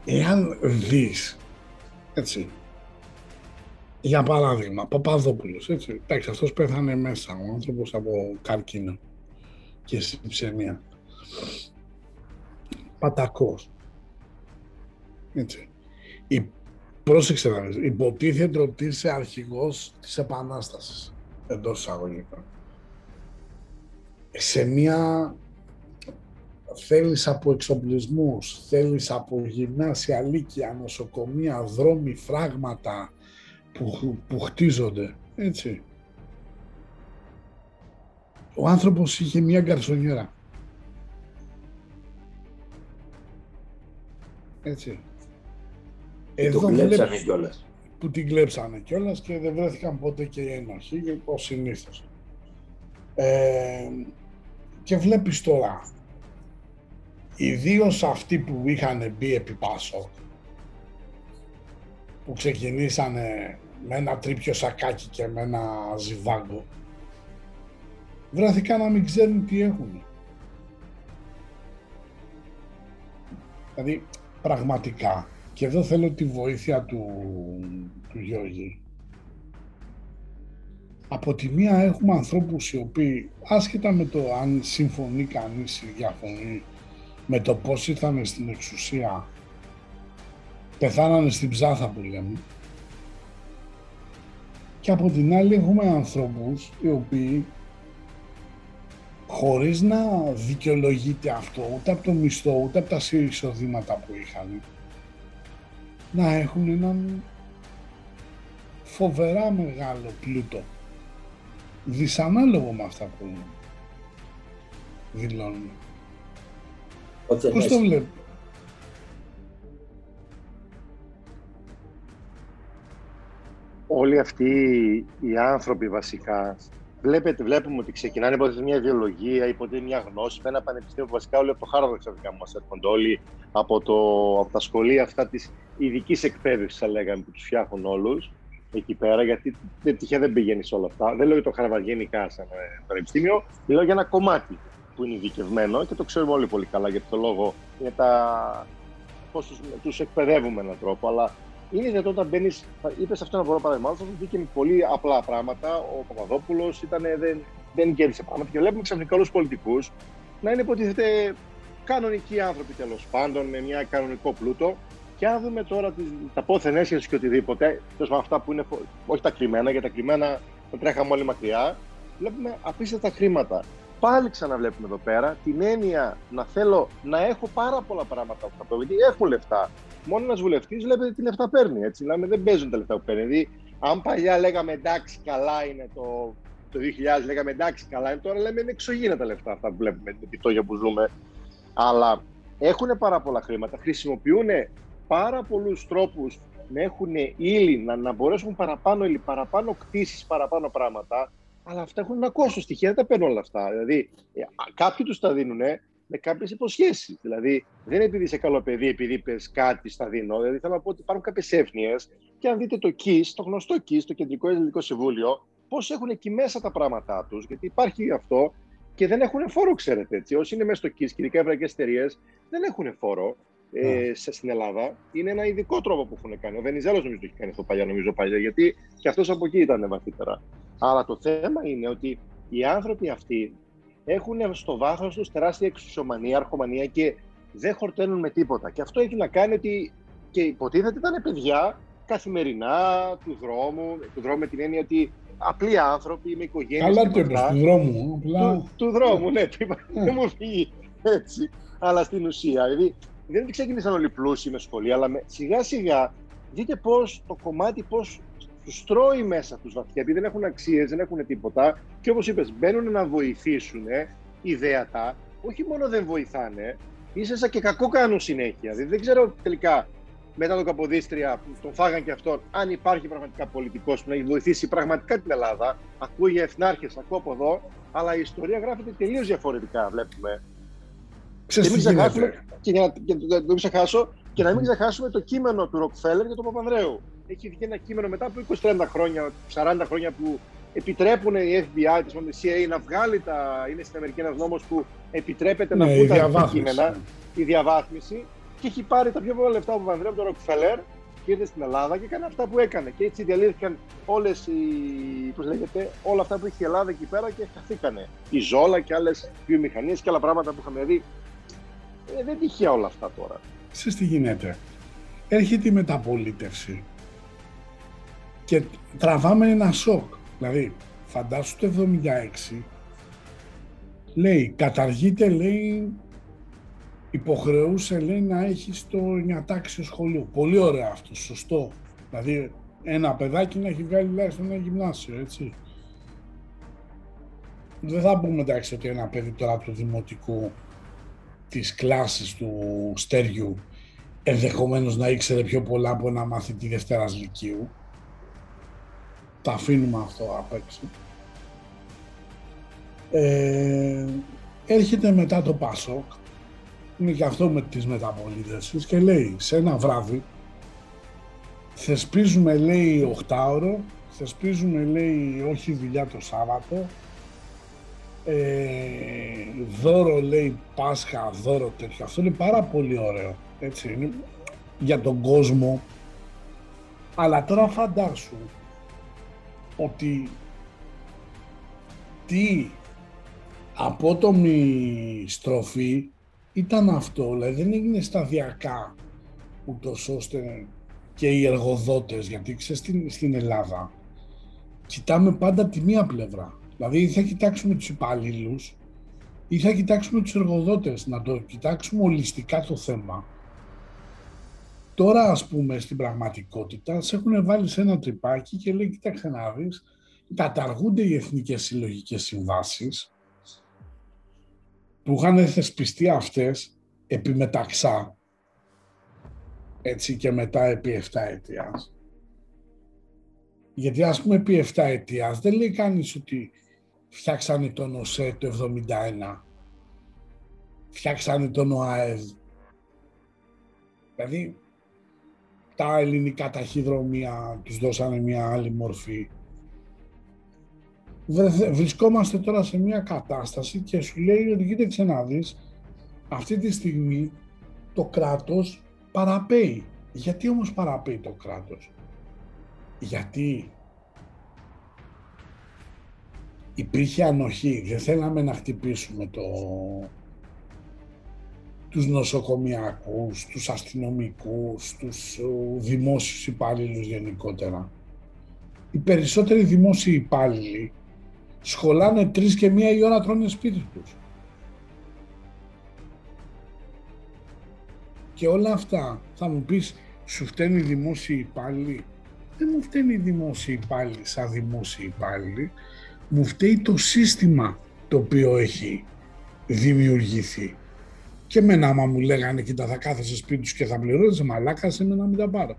Εάν δεις, έτσι, για παράδειγμα, Παπαδόπουλος, έτσι, εντάξει, αυτός πέθανε μέσα, ο άνθρωπος από καρκίνο και συψενία. Πατακός, έτσι. Η, πρόσεξε να δεις, υποτίθεται ότι είσαι αρχηγός της Επανάστασης εντός εισαγωγικών. Σε μια θέλεις από εξοπλισμούς, θέλεις από γυμνάσια, λύκεια, νοσοκομεία, δρόμοι, φράγματα που, που χτίζονται, έτσι. Ο άνθρωπος είχε μια γκαρσονιέρα. Έτσι. Εδώ το κλέψανε κιόλας που την κλέψανε κιόλας και δεν βρέθηκαν ποτέ και οι ένοχοι, ως συνήθως. Ε, και βλέπεις τώρα, ιδίως αυτοί που είχαν μπει επί Πάσο, που ξεκινήσανε με ένα τρίπιο σακάκι και με ένα ζιβάγκο, βρέθηκαν να μην ξέρουν τι έχουν. Δηλαδή, πραγματικά, και εδώ θέλω τη βοήθεια του, του Γιώργη. Από τη μία έχουμε ανθρώπους οι οποίοι, άσχετα με το αν συμφωνεί κανείς ή διαφωνεί με το πώς ήρθανε στην εξουσία, πεθάνανε στην ψάθα που λέμε. Και από την άλλη έχουμε ανθρώπους οι οποίοι χωρίς να δικαιολογείται αυτό ούτε από το μισθό ούτε από τα εισοδήματα που είχαν να έχουν έναν φοβερά μεγάλο πλούτο. Δυσανάλογο με αυτά που δηλώνουν. Πώς το βλέπω. Όλοι αυτοί οι άνθρωποι βασικά Βλέπετε, βλέπουμε ότι ξεκινάνε υποτίθεται μια ιδεολογία, υποτίθεται μια γνώση με ένα πανεπιστήμιο που βασικά όλοι από το Χάρβαρντ ξαφνικά μας έρχονται όλοι από, το, από τα σχολεία αυτά της ειδικής εκπαίδευσης, θα λέγαμε, που τους φτιάχνουν όλους εκεί πέρα, γιατί δεν τυχαία δεν πηγαίνεις σε όλα αυτά. Δεν λέω για το Χάρβαρντ γενικά σαν ε, πανεπιστήμιο, μιλάω για ένα κομμάτι που είναι ειδικευμένο και το ξέρουμε όλοι πολύ καλά γιατί το λόγο είναι τα. πώς τους εκπαιδεύουμε με έναν τρόπο. Αλλά είναι δυνατόν όταν μπαίνεις. Είπες αυτό ένα πολύ παράδειγμα. Θα βγήκε με πολύ απλά πράγματα. Ο Παπαδόπουλος δεν, δεν κέρδισε πράγματα. Και βλέπουμε ξαφνικά όλους τους πολιτικούς να είναι υποτίθεται κανονικοί άνθρωποι τέλος πάντων, με μια κανονικό πλούτο. Και αν δούμε τώρα τις, τα πόθεν έσχεση και οτιδήποτε, τέλος με αυτά που είναι, όχι τα κρυμμένα, γιατί τα κρυμμένα τα τρέχαμε όλοι μακριά, βλέπουμε απίστευτα χρήματα. Πάλι ξαναβλέπουμε εδώ πέρα την έννοια να θέλω να έχω πάρα πολλά πράγματα που θα πω, γιατί έχουν λεφτά μόνο ένας βουλευτής βλέπετε τι λεφτά παίρνει. Έτσι. Δηλαδή δεν παίζουν τα λεφτά που παίρνει. Δηλαδή, αν παλιά λέγαμε εντάξει, καλά είναι το, το 2000, λέγαμε εντάξει, καλά είναι τώρα, λέμε είναι εξωγήινα τα λεφτά αυτά που βλέπουμε, την επιτόγια που ζούμε. Αλλά έχουν πάρα πολλά χρήματα, χρησιμοποιούν πάρα πολλούς τρόπους να έχουν ύλη, να, να μπορέσουν παραπάνω ύλη, παραπάνω κτίσεις, παραπάνω πράγματα. Αλλά αυτά έχουν ένα κόστο. Στοιχεία δεν τα παίρνουν όλα αυτά. Δηλαδή, ε, κάποιοι τους τα δίνουν με κάποιες υποσχέσεις. Δηλαδή, δεν είναι επειδή είσαι καλό παιδί, επειδή είπε κάτι στα δίνω. Δηλαδή, θέλω να πω ότι υπάρχουν κάποιες έφνοιε και αν δείτε το ΚΙΣ, το γνωστό ΚΙΣ, το Κεντρικό Ελληνικό Συμβούλιο, πώς έχουν εκεί μέσα τα πράγματά τους, γιατί υπάρχει αυτό και δεν έχουν φόρο, ξέρετε. Έτσι. Όσοι είναι μέσα στο ΚΙΣ και ειδικά ευρωπαϊκέ εταιρείε, δεν έχουν φόρο ε, σε, στην Ελλάδα. Είναι ένα ειδικό τρόπο που έχουν κάνει. Ο Βενιζέλος νομίζω το έχει κάνει αυτό παλιά, νομίζω παλιά, γιατί και αυτός από εκεί ήταν βαθύτερα. Αλλά το θέμα είναι ότι οι άνθρωποι αυτοί έχουν στο βάθος τους τεράστια εξουσιομανία, αρχομανία και δεν χορταίνουν με τίποτα. Και αυτό έχει να κάνει ότι και υποτίθεται ήταν παιδιά καθημερινά του δρόμου, του δρόμου με την έννοια ότι απλοί άνθρωποι με οικογένειες. Καλά το είπες, του δρόμου. Του, του δρόμου, ναι, το είπα, δεν μου φύγει έτσι. Αλλά στην ουσία, δηλαδή δεν ξεκίνησαν όλοι πλούσιοι με σχολεία, αλλά με, σιγά σιγά δείτε πώς το κομμάτι, πώς τους τρώει μέσα τους βαθιά, επειδή δεν έχουν αξίες, δεν έχουν τίποτα. Και όπως είπες, μπαίνουν να βοηθήσουν ιδέατα, όχι μόνο δεν βοηθάνε, ίσα και κακό κάνουν συνέχεια. Δηλαδή δεν ξέρω τελικά μετά τον Καποδίστρια που τον φάγαν και αυτόν, αν υπάρχει πραγματικά πολιτικός που να έχει βοηθήσει πραγματικά την Ελλάδα. Ακούω για εθνάρχες, ακούω από εδώ, αλλά η ιστορία γράφεται τελείως διαφορετικά, βλέπουμε. Ξέρεις και, μην ξεχάσουμε, και, για να, και, μην ξεχάσω, και να μην ξεχάσουμε το κείμενο του Ροκφέλλερ για τον Παπανδρέου. Έχει βγει ένα κείμενο μετά από 20-30 χρόνια, 40 χρόνια που επιτρέπουν οι FBI, τη CIA να βγάλει τα. Είναι στην Αμερική ένας νόμος που επιτρέπεται ναι, να βγουν τα κείμενα, η διαβάθμιση και έχει πάρει τα πιο πολλά λεφτά από τον από τον Ροκφελέρ και ήρθε στην Ελλάδα και έκανε αυτά που έκανε. Και έτσι διαλύθηκαν όλες οι. Πώς λέγεται, όλα αυτά που είχε η Ελλάδα εκεί πέρα και χαθήκανε. Η ζόλα και άλλες βιομηχανίες και άλλα πράγματα που είχαμε δει. Ε, δεν τυχαία όλα αυτά τώρα. Σε τι γίνεται. Έρχεται η μεταπολίτευση και τραβάμε ένα σοκ. Δηλαδή, φαντάσου το 76, λέει, καταργείται, λέει, υποχρεούσε λέει να έχει το νιατάξιο σχολείο. Πολύ ωραίο αυτό, σωστό. Δηλαδή ένα παιδάκι να έχει βγάλει τουλάχιστον ένα γυμνάσιο, έτσι. Δεν θα πούμε εντάξει ότι ένα παιδί τώρα του δημοτικού της κλάσης του στέριου ενδεχομένως να ήξερε πιο πολλά από ένα μαθητή Δευτέρας Λυκείου. Τα αφήνουμε αυτό απ' έξω. Ε, έρχεται μετά το Πασόκ είναι και αυτό με τις μεταπολίτευσεις και λέει σε ένα βράδυ θεσπίζουμε λέει 8 ώρο, θεσπίζουμε λέει όχι δουλειά το Σάββατο, ε, δώρο λέει Πάσχα, δώρο τέτοιο. Αυτό είναι πάρα πολύ ωραίο, έτσι είναι για τον κόσμο. Αλλά τώρα φαντάσου ότι τι απότομη στροφή ήταν αυτό, δηλαδή δεν έγινε σταδιακά ούτως ώστε και οι εργοδότες, γιατί ξέρεις στην, στην Ελλάδα κοιτάμε πάντα τη μία πλευρά. Δηλαδή ή θα κοιτάξουμε τους υπαλλήλους ή θα κοιτάξουμε τους εργοδότες, να το κοιτάξουμε ολιστικά το θέμα. Τώρα ας πούμε στην πραγματικότητα σε έχουν βάλει σε ένα τρυπάκι και λέει κοίταξε να δεις, καταργούνται οι εθνικές συλλογικές συμβάσεις που είχαν θεσπιστεί αυτές επί μεταξά, έτσι και μετά επί 7 αιτίας. Γιατί ας πούμε επί 7 αιτίας δεν λέει κανείς ότι φτιάξανε τον ΟΣΕ το 71, φτιάξανε τον ΟΑΕΔ. Δηλαδή τα ελληνικά ταχυδρομεία τους δώσανε μια άλλη μορφή βρισκόμαστε τώρα σε μια κατάσταση και σου λέει ότι κοίταξε να δεις, αυτή τη στιγμή το κράτος παραπέει. Γιατί όμως παραπέει το κράτος; Γιατί υπήρχε ανοχή, δεν θέλαμε να χτυπήσουμε το, τους νοσοκομιακούς, τους αστυνομικούς, τους δημόσιους υπάλληλους γενικότερα. Οι περισσότεροι δημόσιοι υπάλληλοι σχολάνε τρεις και μία η ώρα τρώνε σπίτι τους. Και όλα αυτά θα μου πεις, σου φταίνει οι δημόσιοι υπάλληλοι; Δεν μου φταίνει οι δημόσιοι υπάλληλοι σαν δημόσιοι υπάλληλοι. Μου φταίει το σύστημα το οποίο έχει δημιουργηθεί. Και εμένα άμα μου λέγανε κοίτα θα κάθεσαι σπίτι σου και θα πληρώνεις μαλάκα σε μένα μην τα πάρω.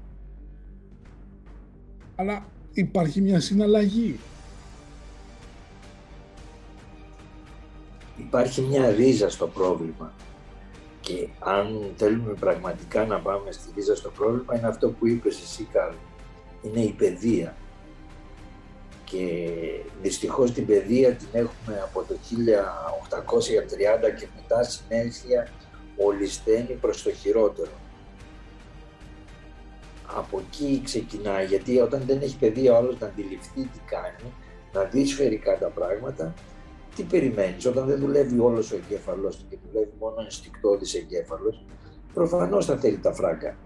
Αλλά υπάρχει μια συναλλαγή. υπάρχει μια ρίζα στο πρόβλημα. Και αν θέλουμε πραγματικά να πάμε στη ρίζα στο πρόβλημα, είναι αυτό που είπες εσύ, Καρλ. Είναι η παιδεία. Και δυστυχώς την παιδεία την έχουμε από το 1830 και μετά συνέχεια ολισθαίνει προς το χειρότερο. Από εκεί ξεκινάει, γιατί όταν δεν έχει παιδεία ο άλλος να αντιληφθεί τι κάνει, να δει σφαιρικά τα πράγματα, τι περιμένεις; Όταν δεν δουλεύει όλος ο εγκέφαλος του και δουλεύει μόνο ενστικτόδης εγκέφαλος, προφανώς θα θέλει τα φράγκα.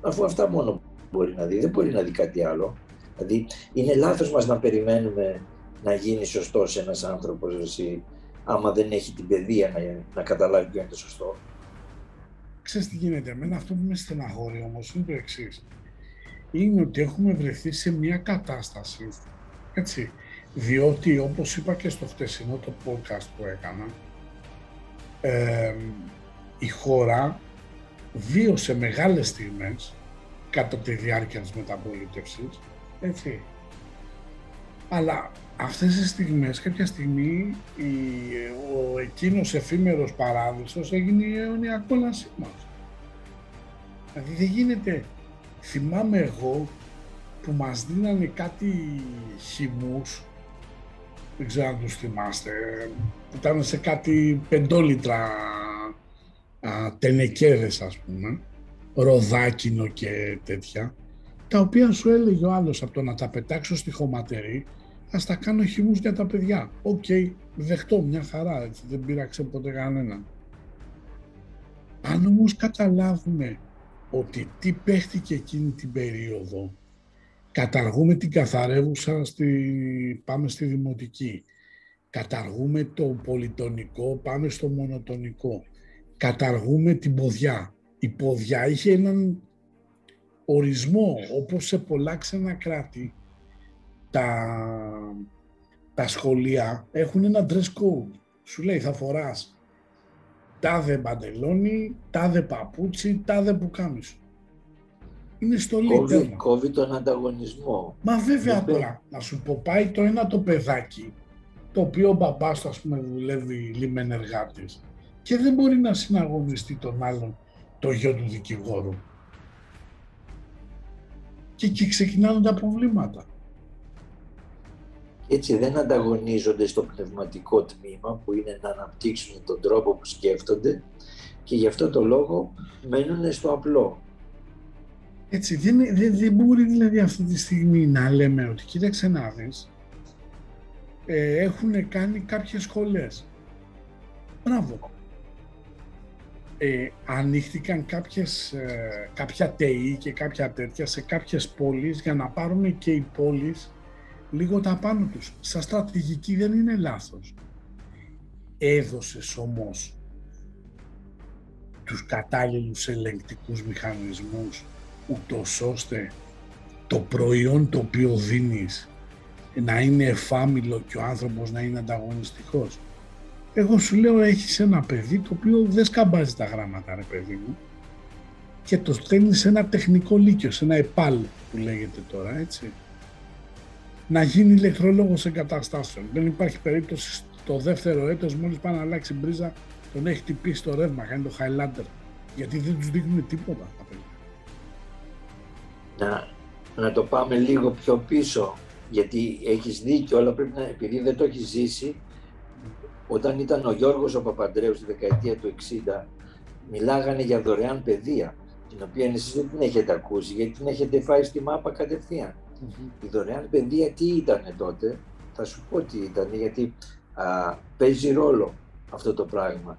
Αφού αυτά μόνο μπορεί να δει, δεν μπορεί να δει κάτι άλλο. Δηλαδή είναι λάθος μας να περιμένουμε να γίνει σωστός ένας άνθρωπος εσύ, άμα δεν έχει την παιδεία να, να καταλάβει ποιο είναι το σωστό. Ξέρεις τι γίνεται, εμένα αυτό που με στεναχώρει όμως είναι το εξής. Είναι ότι έχουμε βρεθεί σε μια κατάσταση, έτσι, διότι όπως είπα και στο χτεσινό το podcast που έκανα, η χώρα βίωσε μεγάλες στιγμές κατά τη διάρκεια της μεταπολίτευσης, έτσι. Αλλά αυτές τις στιγμές, κάποια στιγμή, η, ο εκείνος εφήμερος παράδεισος έγινε η αιώνια κόλασή μας. Δηλαδή δεν γίνεται, θυμάμαι εγώ που μας δίνανε κάτι χυμούς, δεν ξέρω αν τους θυμάστε, που ήταν σε κάτι πεντόλιτρα α, τενεκέδες ας πούμε, ροδάκινο και τέτοια, τα οποία σου έλεγε ο άλλος από το να τα πετάξω στη χωματερή, ας τα κάνω χυμούς για τα παιδιά. OK, okay, δεχτώ μια χαρά, έτσι, δεν πείραξε ποτέ κανέναν. Αν όμως καταλάβουμε ότι τι παίχτηκε εκείνη την περίοδο, καταργούμε την καθαρεύουσα, στη, πάμε στη δημοτική, καταργούμε το πολυτονικό, πάμε στο μονοτονικό, καταργούμε την ποδιά. Η ποδιά είχε έναν ορισμό, όπως σε πολλά ξένα κράτη, τα, τα σχολεία έχουν ένα dress code. Σου λέει θα φοράς τάδε μπαντελόνι, τάδε παπούτσι, τάδε πουκάμισο. Είναι στο κόβει, κόβει τον ανταγωνισμό. Μα βέβαια τώρα, να σου πω, πάει το ένα το παιδάκι, το οποίο ο μπαμπάς του ας πούμε δουλεύει λίμεν εργάτης και δεν μπορεί να συναγωνιστεί τον άλλον το γιο του δικηγόρου. Και εκεί ξεκινάνε τα προβλήματα. Έτσι δεν ανταγωνίζονται στο πνευματικό τμήμα που είναι να αναπτύξουν τον τρόπο που σκέφτονται και γι' αυτό το λόγο μένουν στο απλό. Έτσι, δεν, δεν, δεν μπορεί δηλαδή αυτή τη στιγμή να λέμε ότι κοίταξε να δεις, ε, έχουν κάνει κάποιες σχολές. Μπράβο. Ε, ανοίχτηκαν κάποιες, ε, κάποια ΤΕΗ και κάποια τέτοια σε κάποιες πόλεις για να πάρουν και οι πόλεις λίγο τα πάνω τους. Σαν στρατηγική δεν είναι λάθος. Έδωσες όμως τους κατάλληλους ελεγκτικούς μηχανισμούς ούτως ώστε το προϊόν το οποίο δίνεις να είναι εφάμιλο και ο άνθρωπος να είναι ανταγωνιστικός. Εγώ σου λέω έχεις ένα παιδί το οποίο δεν σκαμπάζει τα γράμματα ρε παιδί μου και το στέλνεις σε ένα τεχνικό λύκειο, σε ένα ΕΠΑΛ που λέγεται τώρα έτσι να γίνει ηλεκτρολόγος εγκαταστάσεων. Δεν υπάρχει περίπτωση στο δεύτερο έτος μόλις πάει να αλλάξει μπρίζα τον έχει τυπήσει το ρεύμα, κάνει το Highlander. Γιατί δεν τους δείχνουν τίποτα τα παιδιά. Να, να το πάμε λίγο πιο πίσω, γιατί έχεις δίκιο, αλλά πρέπει να, επειδή δεν το έχεις ζήσει, όταν ήταν ο Γιώργος ο Παπαντρέου στη δεκαετία του 60, μιλάγανε για δωρεάν παιδεία, την οποία εσείς δεν την έχετε ακούσει, γιατί την έχετε φάει στη μάπα κατευθείαν. Η δωρεάν παιδεία τι ήταν τότε, θα σου πω τι ήταν, γιατί α, παίζει ρόλο αυτό το πράγμα.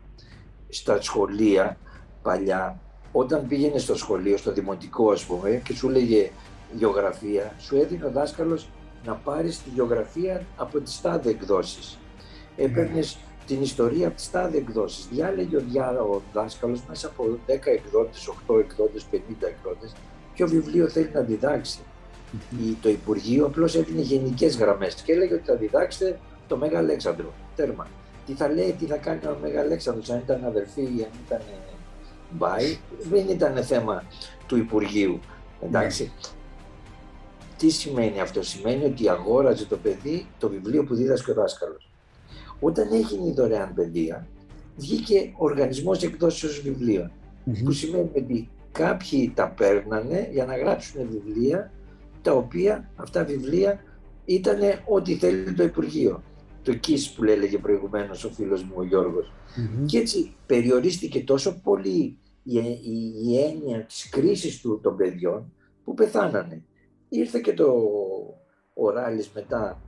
Στα σχολεία παλιά, όταν πήγαινε στο σχολείο, στο δημοτικό ας πούμε, και σου έλεγε γεωγραφία, σου έδινε ο δάσκαλος να πάρεις τη γεωγραφία από τις τάδε εκδόσεις. Έπαιρνες την ιστορία από τις τάδε εκδόσεις. Διάλεγε ο, ο δάσκαλος μέσα από 10 εκδότες, 8 εκδότες, 50 εκδότες, ποιο βιβλίο θέλει να διδάξει το Υπουργείο απλώς έδινε γενικές γραμμές και έλεγε ότι θα διδάξετε το Μέγα Αλέξανδρο. Τέρμα. Τι θα λέει, τι θα κάνει ο Μέγα Αλέξανδρος, αν ήταν αδερφή ή αν ήταν μπάι, δεν ήταν θέμα του Υπουργείου. Εντάξει. Ναι. Τι σημαίνει αυτό, σημαίνει ότι αγόραζε το παιδί το βιβλίο που δίδασκε ο δάσκαλος. Όταν έγινε η δωρεάν παιδεία, βγήκε ο οργανισμός εκδόσεως Που σημαίνει ότι κάποιοι τα παίρνανε για να γράψουν βιβλία τα οποία αυτά βιβλία ήταν ό,τι θέλει το Υπουργείο. Το ΚΙΣ που έλεγε προηγουμένως ο φίλος μου ο γιωργος Και έτσι περιορίστηκε τόσο πολύ η, η, η έννοια της κρίσης του, των παιδιών που πεθάνανε. Ήρθε και το ο Ράλης μετά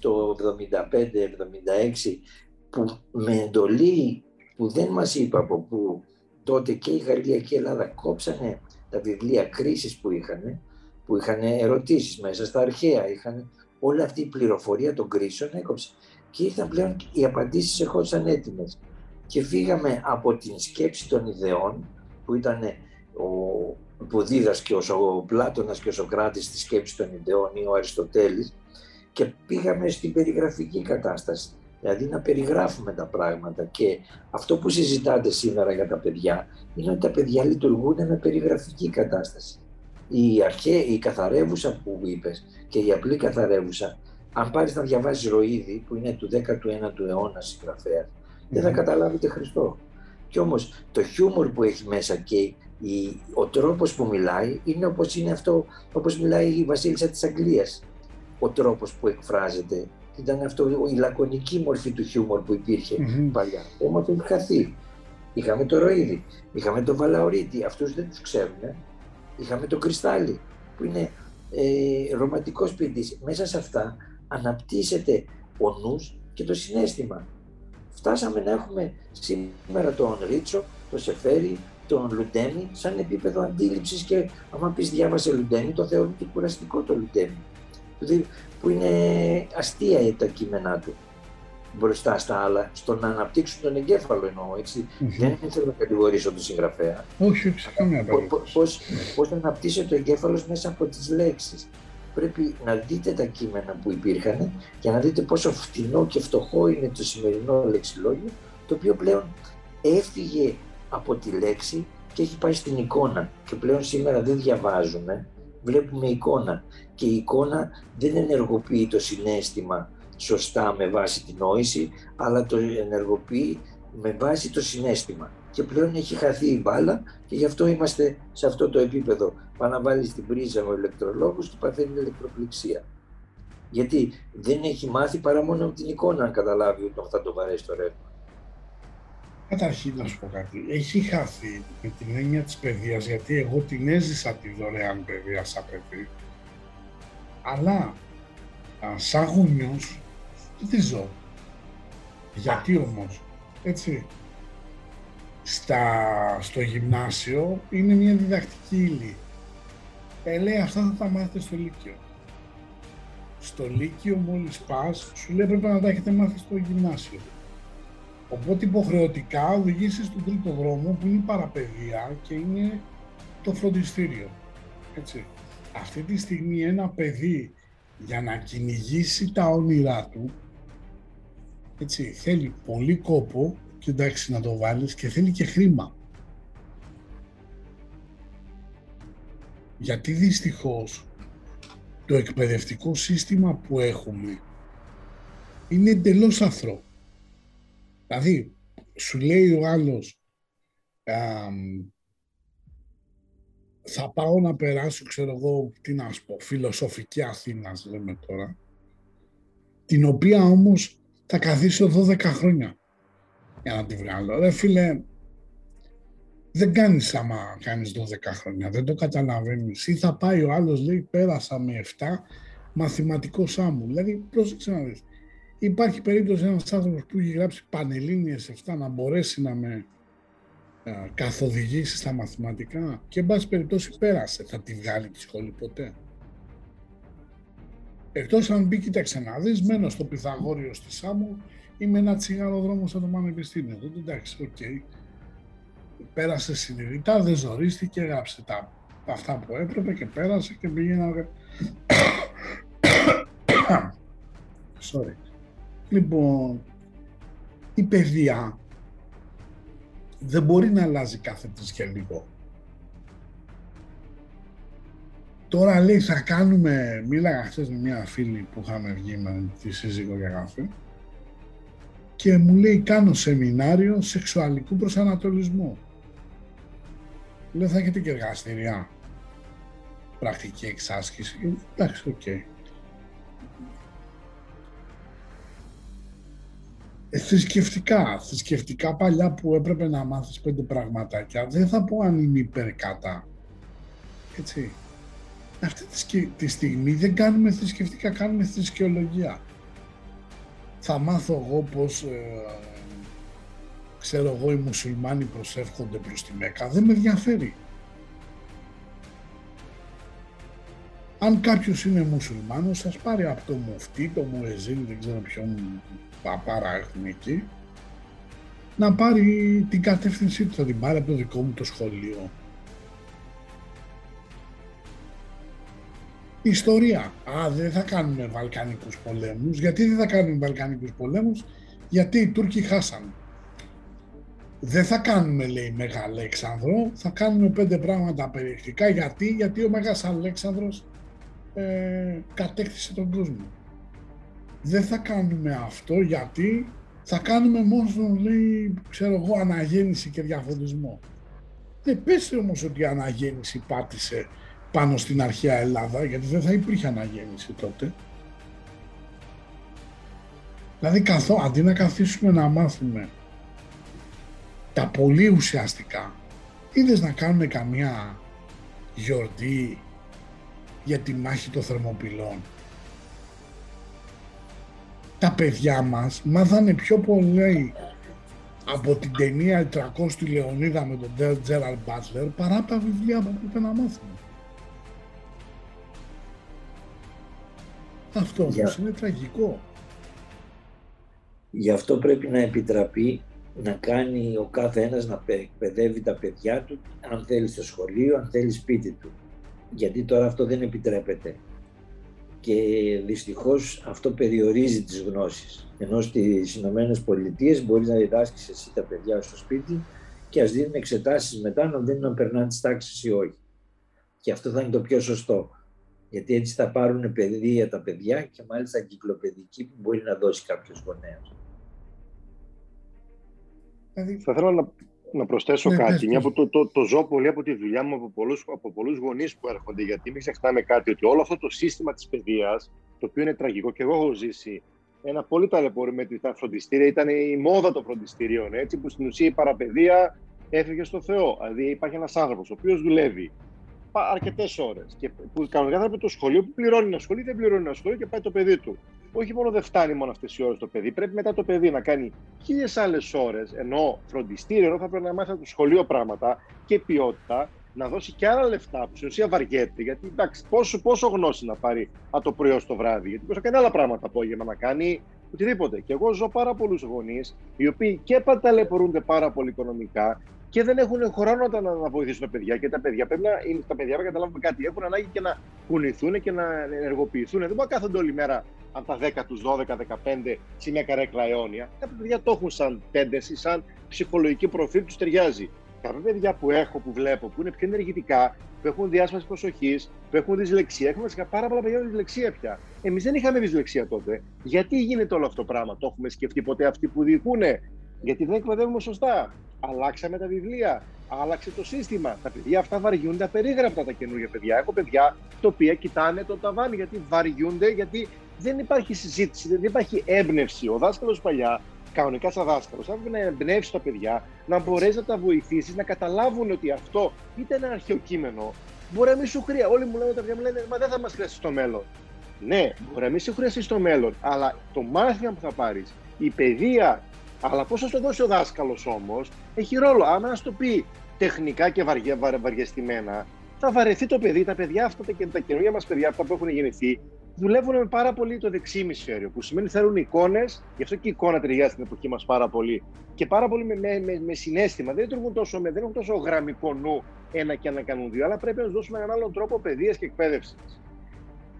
το 75-76 που με εντολή που δεν μας είπε από πού τότε και η Γαλλία και η Ελλάδα κόψανε τα βιβλία κρίσης που είχαν, που είχαν ερωτήσεις μέσα στα αρχαία, είχαν όλη αυτή η πληροφορία των κρίσεων έκοψε. Και ήρθαν πλέον οι απαντήσεις ερχόντουσαν έτοιμες. Και φύγαμε από την σκέψη των ιδεών που ήταν ο, που δίδασκε ο Πλάτωνας και ο Σοκράτης στη σκέψη των ιδεών ή ο Αριστοτέλης και πήγαμε στην περιγραφική κατάσταση. Δηλαδή να περιγράφουμε τα πράγματα και αυτό που συζητάτε σήμερα για τα παιδιά είναι ότι τα παιδιά λειτουργούν με περιγραφική κατάσταση. Η, αρχαία, η καθαρεύουσα που είπες και η απλή καθαρεύουσα, αν πάρεις να διαβάσεις Ροίδη που είναι του 19ου αιώνα συγγραφέας, δεν θα καταλάβετε Χριστό. Κι όμως το χιούμορ που έχει μέσα και η, ο τρόπος που μιλάει είναι όπως είναι αυτό, όπως μιλάει η βασίλισσα της Αγγλίας. Ο τρόπος που εκφράζεται ήταν αυτό η λακωνική μορφή του χιούμορ που υπήρχε mm-hmm. παλιά. Όμως έχει χαθεί. Είχαμε το Ροίδη, είχαμε το Βαλαωρίτη, αυτούς δεν τους ξέρουμε. Είχαμε το Κρυστάλλι που είναι ε, ρομαντικός ποιητής. Μέσα σε αυτά αναπτύσσεται ο νους και το συνέστημα. Φτάσαμε να έχουμε σήμερα τον Ρίτσο, τον Σεφέρι, τον Λουντέμι σαν επίπεδο αντίληψης και άμα πεις διάβασε Λουντέμι, το θεωρούν και κουραστικό το Λουντέμι. Δηλαδή, που είναι αστεία τα κείμενά του μπροστά στα άλλα, στο να αναπτύξουν τον εγκέφαλο εννοώ, έτσι. Mm-hmm. Δεν θέλω να κατηγορήσω τον συγγραφέα. Όχι, όχι, καμία Πώς, πώς αναπτύσσεται το εγκέφαλο μέσα από τις λέξεις. Πρέπει να δείτε τα κείμενα που υπήρχαν και να δείτε πόσο φτηνό και φτωχό είναι το σημερινό λεξιλόγιο, το οποίο πλέον έφυγε από τη λέξη και έχει πάει στην εικόνα. Και πλέον σήμερα δεν διαβάζουμε, βλέπουμε εικόνα. Και η εικόνα δεν ενεργοποιεί το συνέστημα σωστά με βάση την νόηση, αλλά το ενεργοποιεί με βάση το συνέστημα. Και πλέον έχει χαθεί η μπάλα και γι' αυτό είμαστε σε αυτό το επίπεδο. Πάει να βάλεις την πρίζα ο ηλεκτρολόγος και παθαίνει ηλεκτροπληξία. Γιατί δεν έχει μάθει παρά μόνο από την εικόνα να καταλάβει ότι θα το βαρέσει το ρεύμα. Καταρχήν να σου πω κάτι. Έχει χαθεί με την έννοια της παιδείας, γιατί εγώ την έζησα τη δωρεάν παιδεία σαν παιδί. Αλλά σαν γονιός δεν τη ζω; Γιατί όμως, έτσι. Στα, στο γυμνάσιο είναι μια διδακτική ύλη. Ε, λέει αυτά θα τα μάθετε στο Λύκειο. Στο Λύκειο μόλις πας, σου λέει πρέπει να τα έχετε μάθει στο γυμνάσιο. Οπότε υποχρεωτικά οδηγήσεις στον τρίτο δρόμο που είναι η παραπαιδεία και είναι το φροντιστήριο. Έτσι. Αυτή τη στιγμή ένα παιδί για να κυνηγήσει τα όνειρά του έτσι, θέλει πολύ κόπο και εντάξει να το βάλεις και θέλει και χρήμα. Γιατί δυστυχώς το εκπαιδευτικό σύστημα που έχουμε είναι εντελώς αθρώο. Δηλαδή, σου λέει ο άλλος, θα πάω να περάσω, ξέρω εγώ, τι να σου πω, φιλοσοφική Αθήνα, λέμε τώρα, την οποία όμως θα καθίσω 12 χρόνια για να τη βγάλω. Ρε φίλε, δεν κάνεις άμα κάνεις 12 χρόνια, δεν το καταλαβαίνεις. Ή θα πάει ο άλλος, λέει, πέρασα με 7, μαθηματικός σάμου. Δηλαδή, πρόσεξε να δεις υπάρχει περίπτωση ένας άνθρωπος που έχει γράψει πανελλήνιες 7 να μπορέσει να με α, καθοδηγήσει στα μαθηματικά και εν πάση περιπτώσει πέρασε. Θα τη βγάλει τη σχολή ποτέ. Εκτός αν μπει, κοίταξε να δεις, μένω στο Πυθαγόριο στη Σάμου ή είμαι ένα τσιγάρο δρόμο στο Πανεπιστήμιο. Τότε εντάξει, OK. Okay. Πέρασε συνειδητά, δεν ζορίστηκε, έγραψε τα, αυτά που έπρεπε και πέρασε και πήγε [coughs] Sorry. Λοιπόν, η παιδεία δεν μπορεί να αλλάζει κάθε τρεις και λίγο. Τώρα λέει θα κάνουμε, μίλαγα χθες με μια φίλη που είχαμε βγει με τη σύζυγο για καφέ και μου λέει κάνω σεμινάριο σεξουαλικού προσανατολισμού. Λέω θα έχετε και εργαστηριά, πρακτική εξάσκηση. Εντάξει, OK. Okay. Θρησκευτικά, θρησκευτικά παλιά που έπρεπε να μάθεις πέντε πραγματάκια, δεν θα πω αν είμαι υπέρ κατά. Έτσι. Αυτή τη, τη στιγμή δεν κάνουμε θρησκευτικά, κάνουμε θρησκεολογία. θα μάθω εγώ πώς ε, ξέρω εγώ οι μουσουλμάνοι προσεύχονται προς τη Μέκα. Δεν με ενδιαφέρει. Αν κάποιος είναι μουσουλμάνος, σας πάρει από το μουφτί, το μουεζίν, δεν ξέρω ποιον παπάρα έχουν εκεί, να πάρει την κατεύθυνσή του, θα την πάρει από το δικό μου το σχολείο. Ιστορία. Α, δεν θα κάνουμε Βαλκανικούς πολέμους. Γιατί δεν θα κάνουμε Βαλκανικούς πολέμους, γιατί οι Τούρκοι χάσαν. Δεν θα κάνουμε, λέει, Μέγα Αλέξανδρο, θα κάνουμε πέντε πράγματα περιεκτικά. Γιατί, γιατί ο Μέγας Αλέξανδρος ε, κατέκτησε τον κόσμο. Δεν θα κάνουμε αυτό γιατί θα κάνουμε μόνο, λέει, ξέρω εγώ, αναγέννηση και διαφωτισμό. Δεν πες όμως ότι η αναγέννηση πάτησε πάνω στην αρχαία Ελλάδα, γιατί δεν θα υπήρχε αναγέννηση τότε. Δηλαδή, καθό, αντί να καθίσουμε να μάθουμε τα πολύ ουσιαστικά, είδες να κάνουμε καμία γιορτή για τη μάχη των Θερμοπυλών. Τα παιδιά μας μάθανε πιο πολύ από την ταινία 300 του Λεωνίδα με τον Τζέραλ Μπάτλερ παρά τα βιβλία που έπρεπε να μάθουμε. Αυτό Για... είναι τραγικό. Γι' αυτό πρέπει να επιτραπεί να κάνει ο κάθε ένας να εκπαιδεύει τα παιδιά του, αν θέλεις στο σχολείο, αν θέλεις σπίτι του γιατί τώρα αυτό δεν επιτρέπεται. Και δυστυχώς αυτό περιορίζει τις γνώσεις. Ενώ στις Ηνωμένες Πολιτείες μπορείς να διδάσκεις εσύ τα παιδιά στο σπίτι και ας δίνουν εξετάσεις μετά να δίνουν να περνάνε τις τάξεις ή όχι. Και αυτό θα είναι το πιο σωστό. Γιατί έτσι θα πάρουν παιδεία τα παιδιά και μάλιστα εγκυκλοπαιδική που μπορεί να δώσει κάποιος γονέας. Δηλαδή, θα ήθελα να, να προσθέσω ναι, κάτι, μια που το, το, το, ζω πολύ από τη δουλειά μου από πολλούς, από πολλούς γονείς που έρχονται, γιατί μην ξεχνάμε κάτι, ότι όλο αυτό το σύστημα της παιδείας, το οποίο είναι τραγικό και εγώ έχω ζήσει, ένα πολύ ταλαιπωρή με τα φροντιστήρια, ήταν η μόδα των φροντιστηρίων, έτσι, που στην ουσία η παραπαιδεία έφυγε στο Θεό. Δηλαδή υπάρχει ένας άνθρωπος ο οποίος δουλεύει αρκετές ώρες. Και που κανονικά θα έπρεπε το σχολείο που πληρώνει ένα σχολείο, δεν πληρώνει ένα σχολείο και πάει το παιδί του. Όχι μόνο δεν φτάνει μόνο αυτές οι ώρες το παιδί, πρέπει μετά το παιδί να κάνει χίλιες άλλες ώρες, ενώ φροντιστήριο, ενώ θα πρέπει να μάθει από το σχολείο πράγματα και ποιότητα, να δώσει και άλλα λεφτά που στην ουσία βαριέται. Γιατί εντάξει, πόσο, πόσο γνώση να πάρει από το πρωί το βράδυ, γιατί μπορεί να κάνει άλλα πράγματα απόγευμα, να κάνει οτιδήποτε. Και εγώ ζω πάρα πολλούς γονείς, οι οποίοι και παταλαιπωρούνται πάρα πολύ οικονομικά και δεν έχουν χρόνο να, να βοηθήσουν τα παιδιά. Και τα παιδιά πρέπει να, είναι, τα παιδιά, να καταλάβουμε κάτι, έχουν ανάγκη και να κουνηθούν και να ενεργοποιηθούν. Δεν μπορεί να κάθονται όλη μέρα από τα 10 τους 12, 15 σε μια καρέκλα αιώνια. Κάποια παιδιά το έχουν σαν τέντεση, σαν ψυχολογική προφίλ, τους ταιριάζει. Κάποια παιδιά που έχω, που βλέπω, που είναι πιο ενεργητικά, που έχουν διάσπαση προσοχής, που έχουν δυσλεξία. Έχουμε πάρα πολλά παιδιά με δυσλεξία πια. Εμείς δεν είχαμε δυσλεξία τότε. Γιατί γίνεται όλο αυτό το πράγμα, το έχουμε σκεφτεί ποτέ αυτοί που διοικούν, γιατί δεν εκπαιδεύουμε σωστά. Αλλάξαμε τα βιβλία. Άλλαξε το σύστημα. Τα παιδιά αυτά βαριούνται απερίγραπτα τα καινούργια παιδιά. Έχω παιδιά τα οποία κοιτάνε το ταβάνι γιατί βαριούνται, γιατί δεν υπάρχει συζήτηση, δεν υπάρχει έμπνευση. Ο δάσκαλος παλιά, κανονικά σαν δάσκαλος, θα έπρεπε να εμπνεύσει τα παιδιά, να μπορέσει να τα βοηθήσεις, να καταλάβουν ότι αυτό είτε ένα αρχαίο κείμενο, μπορεί να μην σου χρειάζεται. Όλοι μου λένε, τα παιδιά μου λένε, Μα δεν θα μας χρειαστεί στο μέλλον. Ναι, μπορεί να μην σου χρειαστεί στο μέλλον, αλλά το μάθημα που θα πάρεις, η παιδεία αλλά πώς θα το δώσει ο δάσκαλος όμως, έχει ρόλο. Αν να το πει τεχνικά και βαριά, βαριεστημένα, θα βαρεθεί το παιδί. Τα παιδιά αυτά και τα καινούργια μας παιδιά, αυτά που έχουν γεννηθεί, δουλεύουν με πάρα πολύ το δεξί ημισφαίριο. Που σημαίνει θέλουν εικόνες, γι' αυτό και η εικόνα ταιριάζει στην εποχή μας πάρα πολύ. Και πάρα πολύ με, με, με, συνέστημα. Δεν λειτουργούν τόσο, με, δεν έχουν τόσο γραμμικό νου ένα και ένα κάνουν δύο, αλλά πρέπει να τους δώσουμε έναν άλλον τρόπο παιδείας και εκπαίδευσης.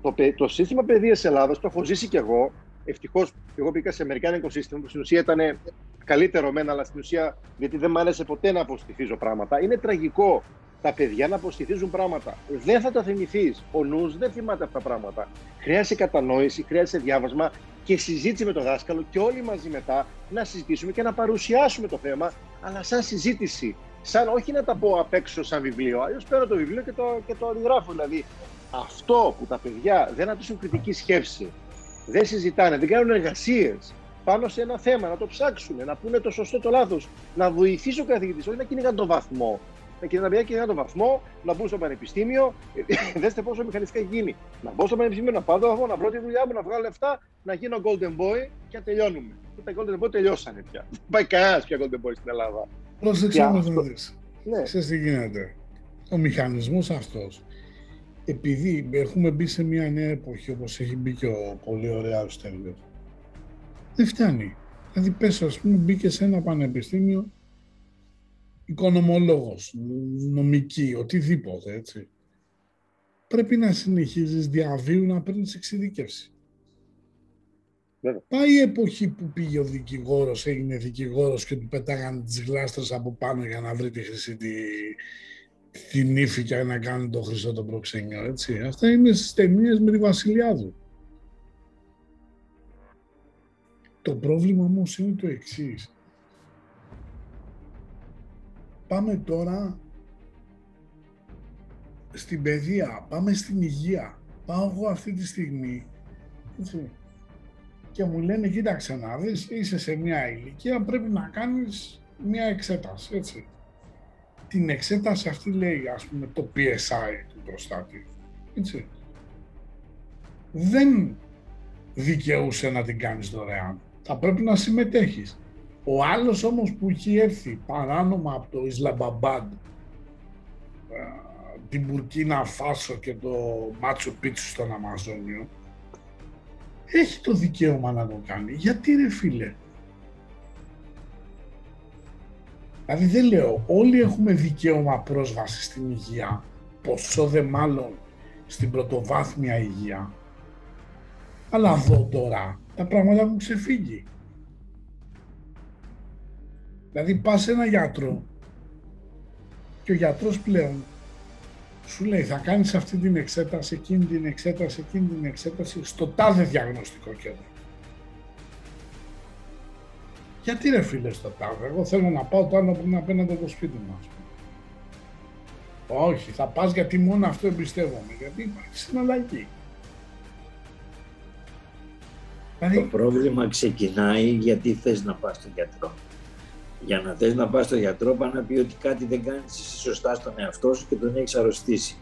Το, το σύστημα παιδείας Ελλάδας το έχω ζήσει κι εγώ Ευτυχώς, εγώ πήγα σε Αμερικάνικο σύστημα που στην ουσία ήταν καλύτερο μένα, αλλά στην ουσία γιατί δεν μου άρεσε ποτέ να αποστηθίζω πράγματα. Είναι τραγικό τα παιδιά να αποστηθίζουν πράγματα. Δεν θα τα θυμηθείς. Ο νους δεν θυμάται αυτά τα πράγματα. Χρειάζεται κατανόηση, χρειάζεται διάβασμα και συζήτηση με τον δάσκαλο και όλοι μαζί μετά να συζητήσουμε και να παρουσιάσουμε το θέμα, αλλά σαν συζήτηση. Σαν όχι να τα πω απ' έξω σαν βιβλίο. Αλλιώς παίρνω το βιβλίο και το, και το αντιγράφω. Δηλαδή, αυτό που τα παιδιά δεν αφήσουν κριτική σκέψη, δεν συζητάνε, δεν κάνουν εργασίες πάνω σε ένα θέμα, να το ψάξουν, να πούνε το σωστό το λάθος, να βοηθήσει ο καθηγητής, όχι να κυνηγάνε το βαθμό. και να μπει και ένα βαθμό, να μπουν στο πανεπιστήμιο. [laughs] Δέστε πόσο μηχανιστικά έχει γίνει. Να μπω στο πανεπιστήμιο, να πάω το βαθμό, να βρω τη δουλειά μου, να βγάλω λεφτά, να γίνω Golden Boy και να τελειώνουμε. Και τα Golden Boy τελειώσανε πια. [laughs] Δεν πάει κανένας πια Golden Boy στην Ελλάδα. Πρόσεξε να δεις. Ναι. Ξέρεις τι γίνεται. Ο μηχανισμός αυτός, επειδή έχουμε μπει σε μια νέα εποχή, όπως έχει μπει και ο πολύ ωραίος Στέλιος, δεν φτάνει. Δηλαδή πες, ας πούμε, μπήκε σε ένα πανεπιστήμιο οικονομολόγος, νομική, οτιδήποτε, έτσι. Πρέπει να συνεχίζεις διαβίου να παίρνεις εξειδικεύση. Πάει η εποχή που πήγε ο δικηγόρος, έγινε δικηγόρος και του πετάγανε τις γλάστρες από πάνω για να βρει τη χρυσή τη, την ύφη και να κάνει το χρυσό το προξένιο, έτσι. Αυτά είναι στις ταινίες με τη Βασιλιάδου. Το πρόβλημα όμως είναι το εξής. Πάμε τώρα στην παιδεία, πάμε στην υγεία. Πάω εγώ αυτή τη στιγμή έτσι, και μου λένε κοίταξε να δεις, είσαι σε μια ηλικία, πρέπει να κάνεις μια εξέταση, έτσι. Την εξέταση αυτή λέει, ας πούμε, το PSI του προστάτη, έτσι. Δεν δικαιούσε να την κάνεις δωρεάν θα πρέπει να συμμετέχεις. Ο άλλος όμως που έχει έρθει παράνομα από το Ισλαμπαμπάντ, ε, την Μπουρκίνα Φάσο και το Μάτσο Πίτσου στον Αμαζόνιο, έχει το δικαίωμα να το κάνει. Γιατί ρε φίλε; Δηλαδή δεν λέω, όλοι έχουμε δικαίωμα πρόσβασης στην υγεία, ποσό δε μάλλον στην πρωτοβάθμια υγεία. Αλλά εδώ τώρα τα πράγματα έχουν ξεφύγει. Δηλαδή πας σε ένα γιατρό και ο γιατρός πλέον σου λέει θα κάνεις αυτή την εξέταση, εκείνη την εξέταση, εκείνη την εξέταση στο τάδε διαγνωστικό κέντρο. Γιατί ρε φίλε στο τάδε, εγώ θέλω να πάω το άλλο που είναι απέναντι από το σπίτι μου Όχι, θα πας γιατί μόνο αυτό εμπιστεύομαι, γιατί υπάρχει συναλλαγή. Το πρόβλημα ξεκινάει γιατί θες να πας στον γιατρό. Για να θες να πας στον γιατρό, πάει να πει ότι κάτι δεν κάνεις εσύ σωστά στον εαυτό σου και τον έχεις αρρωστήσει.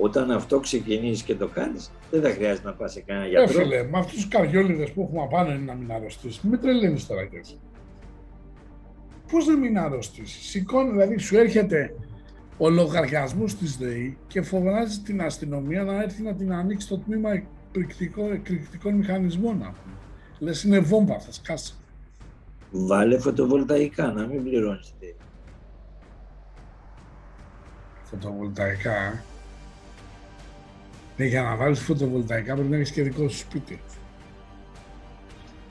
Όταν αυτό ξεκινήσει και το κάνεις, δεν θα χρειάζεται να πας σε κανένα γιατρό. Έφυλε, με αυτούς τους καριόλιδες που έχουμε απάνω είναι να μην αρρωστήσει. Μην τρελαίνεις τώρα κι έτσι. Πώς να μην αρρωστήσει. Σηκώνει, δηλαδή σου έρχεται ο λογαριασμός της ΔΕΗ και φοβάζει την αστυνομία να έρθει να την ανοίξει το τμήμα εκρηκτικών μηχανισμών. Λες είναι βόμβα, θα σκάσει. Βάλε φωτοβολταϊκά, να μην πληρώνεις Φωτοβολταϊκά, ε; Ναι, για να βάλεις φωτοβολταϊκά πρέπει να έχεις και δικό σου σπίτι.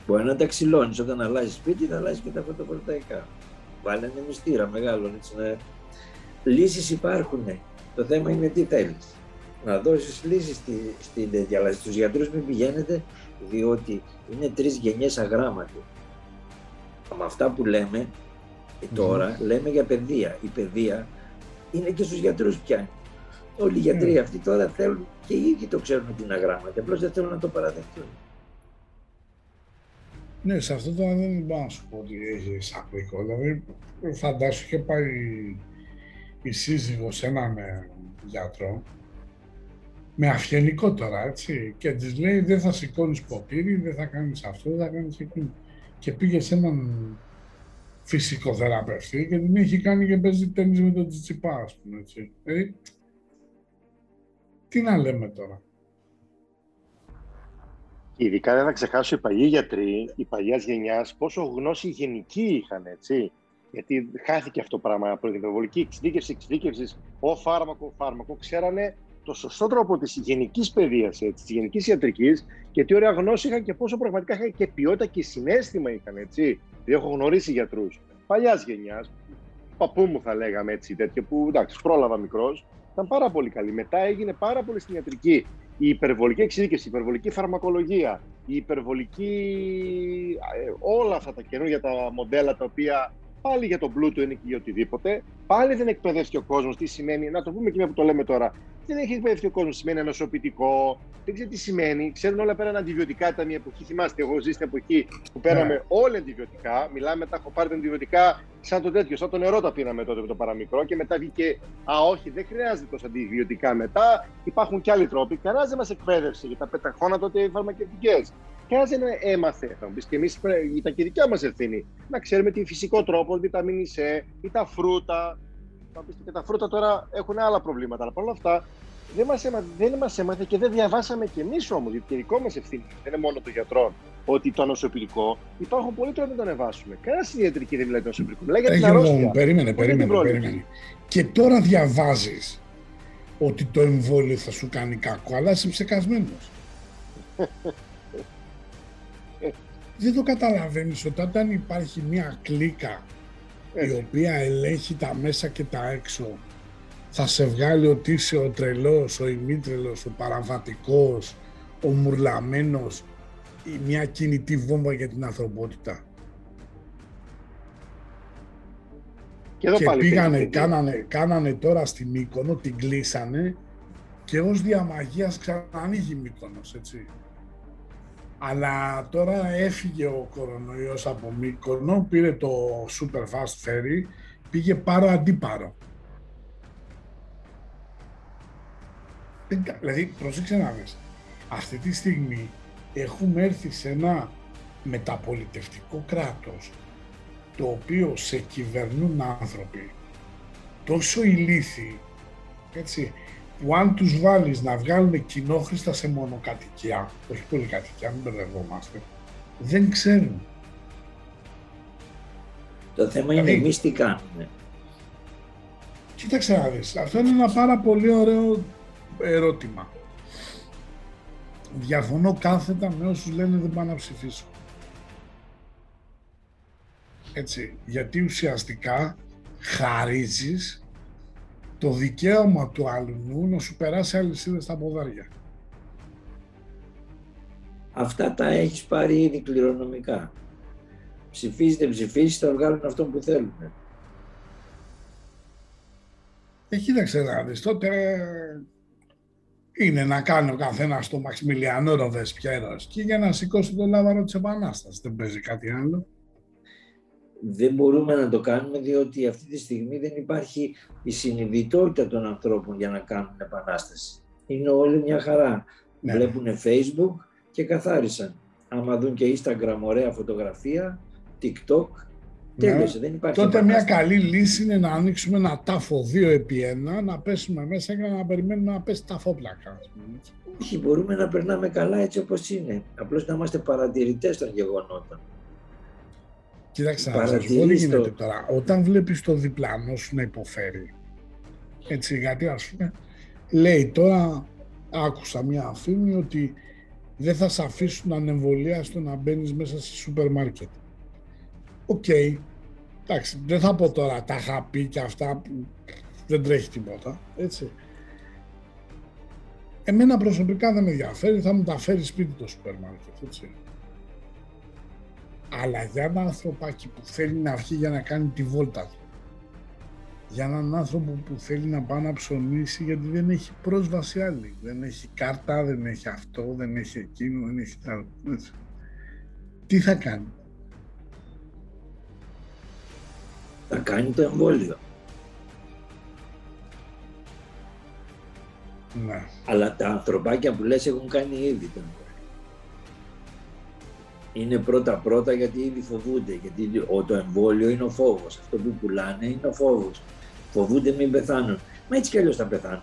Μπορεί να τα ξυλώνεις όταν αλλάζεις σπίτι, θα αλλάζεις και τα φωτοβολταϊκά. Βάλε ένα μυστήρα μεγάλο, έτσι να... Λύσεις υπάρχουν. Το θέμα είναι τι θέλεις. Να δώσεις λύσεις στην τέτοια, αλλά στους γιατρούς μην πηγαίνετε, διότι είναι τρεις γενιές αγράμματοι με αυτά που λέμε τώρα, λέμε για παιδεία. Η παιδεία είναι και στους γιατρούς πια. Όλοι οι γιατροί ναι. αυτοί τώρα θέλουν και οι ίδιοι το ξέρουν ότι είναι αγράμματα, απλώς δεν θέλουν να το παραδεχτούν. Ναι, σε αυτό τώρα δεν μπορώ να σου πω ότι έχει άπληκο. Δηλαδή, φαντάσου είχε πάει η σύζυγος σε έναν ε, γιατρό, με αυγενικό τώρα, έτσι, και της λέει δεν θα σηκώνεις ποτήρι, δεν θα κάνεις αυτό, δεν θα κάνεις εκείνο και πήγε σε έναν φυσικό θεραπευτή και την έχει κάνει και παίζει τέννις με τον Τσιτσιπά, ας πούμε, έτσι. Ε, τι να λέμε τώρα. Ειδικά δεν θα ξεχάσω οι παλιοί γιατροί, οι παλιά γενιάς, πόσο γνώση γενική είχαν, έτσι. Γιατί χάθηκε αυτό το πράγμα από την υπερβολική εξειδίκευση, εξειδίκευσης, ο φάρμακο, φάρμακο. Ξέρανε το σωστό τρόπο της γενικής παιδείας, της γενικής ιατρικής και τι ωραία γνώση είχαν και πόσο πραγματικά είχαν και ποιότητα και συνέστημα είχαν. Έτσι. Δηλαδή, έχω γνωρίσει γιατρούς παλιάς γενιάς, παππού μου θα λέγαμε έτσι, τέτοιο που εντάξει, πρόλαβα μικρός, ήταν πάρα πολύ καλή. Μετά έγινε πάρα πολύ στην ιατρική. Η υπερβολική εξειδίκευση, η υπερβολική φαρμακολογία, η υπερβολική. Ε, όλα αυτά τα καινούργια τα μοντέλα τα οποία πάλι για τον πλούτο είναι και για οτιδήποτε. Πάλι δεν εκπαιδεύτηκε ο κόσμος τι σημαίνει, να το πούμε και μια που το λέμε τώρα, δεν έχει εκπαιδευτεί ο κόσμος. Σημαίνει ανοσοποιητικό, δεν ξέρει τι σημαίνει. Ξέρουν όλα πέραν αντιβιωτικά. Ήταν μια εποχή, θυμάστε, εγώ ζει στην εποχή που πέραμε yeah. όλα αντιβιωτικά. Μιλάμε μετά, έχω πάρει τα αντιβιωτικά σαν το τέτοιο, σαν το νερό τα πήραμε τότε με το παραμικρό και μετά βγήκε. Α, όχι, δεν χρειάζεται τόσο αντιβιωτικά μετά. Υπάρχουν και άλλοι τρόποι. Κανένας δεν μας εκπαίδευσε για τα πεταχώνα τότε φαρμακευτικές. Κανένα δεν έμαθε. Θα μου πει και εμείς ήταν και δικιά μας ευθύνη να ξέρουμε τι φυσικό τρόπο, βιταμίνη C ή τα φρούτα. Θα πεις και τα φρούτα τώρα έχουν άλλα προβλήματα. Αλλά παρόλα αυτά δεν μας έμαθε, δεν μας έμαθε και δεν διαβάσαμε κι εμείς όμως, γιατί και δικό μας ευθύνη δεν είναι μόνο το γιατρό ότι το ανοσοποιητικό υπάρχουν πολλοί τρόποι να το ανεβάσουμε. Κανένας ιατρική δεν μιλάει το ανοσοποιητικό. Μιλάει για την αρρώστια. Περίμενε, περίμενε, περίμενε. Και τώρα διαβάζεις ότι το εμβόλιο θα σου κάνει κακό, αλλά είσαι ψεκασμένος. [laughs] δεν το καταλαβαίνεις ότι όταν υπάρχει μια κλίκα η οποία ελέγχει τα μέσα και τα έξω θα σε βγάλει ότι είσαι ο τρελός, ο ημίτρελος, ο παραβατικός, ο μουρλαμένος ή μια κινητή βόμβα για την ανθρωπότητα. Και, και πήγανε, κάνανε, κάνανε τώρα στην Μύκονο, την κλείσανε και ως διαμαγείας ξανανοίγει η Μύκονος, έτσι. Αλλά τώρα έφυγε ο κορονοϊός από Μύκονο, πήρε το super fast ferry, πήγε πάρο αντίπαρο. Δηλαδή, πρόσεξε να δεις, αυτή τη στιγμή έχουμε έρθει σε ένα μεταπολιτευτικό κράτος το οποίο σε κυβερνούν άνθρωποι τόσο ηλίθιοι, έτσι, που αν τους βάλεις να βγάλουν κοινόχρηστα σε μονοκατοικία, όχι πολυκατοικία, μην μπερδευόμαστε, δεν ξέρουν. Το θέμα είναι δηλαδή, εμείς τι κάνουμε. Κοίταξε να δεις, αυτό είναι ένα πάρα πολύ ωραίο ερώτημα. Διαφωνώ κάθετα με όσους λένε δεν πάνε να ψηφίσω. Έτσι, γιατί ουσιαστικά χαρίζεις το δικαίωμα του αλλού να σου περάσει αλυσίδες στα ποδάρια. Αυτά τα έχεις πάρει ήδη κληρονομικά. Ψηφίζετε, ψηφίσεις, θα βγάλουν αυτό που θέλουν. Ε, κοίταξε να δεις, τότε είναι να κάνει ο καθένας το Μαξιμιλιανό Ροβεσπιέρο και για να σηκώσει το λάβαρο της Επανάστασης. Δεν παίζει κάτι άλλο. Δεν μπορούμε να το κάνουμε διότι αυτή τη στιγμή δεν υπάρχει η συνειδητότητα των ανθρώπων για να κάνουν επανάσταση. Είναι όλοι μια χαρά. Ναι. Βλέπουν Facebook και καθάρισαν. Άμα δουν και Instagram ωραία φωτογραφία, TikTok, Τέλειωσε, δεν υπάρχει Τότε μια καλή λύση είναι να ανοίξουμε ένα τάφο δύο επί ένα, να πέσουμε μέσα και να περιμένουμε να πέσει ταφόπλακα. Όχι, μπορούμε να περνάμε καλά έτσι όπως είναι. Απλώς να είμαστε παρατηρητές των γεγονότων. Κοίταξε, να σας πω τι γίνεται τώρα. Όταν βλέπεις το διπλανό σου να υποφέρει, έτσι, γιατί ας πούμε, λέει τώρα, άκουσα μια φήμη ότι δεν θα σε αφήσουν ανεμβολίαστο να μπαίνεις μέσα σε σούπερ μάρκετ. OK. Okay. Εντάξει, δεν θα πω τώρα τα είχα πει και αυτά που δεν τρέχει τίποτα, έτσι. Εμένα προσωπικά δεν με ενδιαφέρει, θα μου τα φέρει σπίτι το σούπερ μάρκετ, έτσι. Αλλά για ένα ανθρωπάκι που θέλει να βγει για να κάνει τη βόλτα του, για έναν άνθρωπο που θέλει να πάει να ψωνίσει γιατί δεν έχει πρόσβαση άλλη, δεν έχει κάρτα, δεν έχει αυτό, δεν έχει εκείνο, δεν έχει άλλο, έτσι. Τι θα κάνει; θα κάνει το εμβόλιο. Ναι. Αλλά τα ανθρωπάκια που λες έχουν κάνει ήδη το εμβόλιο. Είναι πρώτα-πρώτα γιατί ήδη φοβούνται. Γιατί το εμβόλιο είναι ο φόβος. Αυτό που πουλάνε είναι ο φόβος. Φοβούνται μην πεθάνουν. Μα έτσι κι αλλιώς θα πεθάνουν.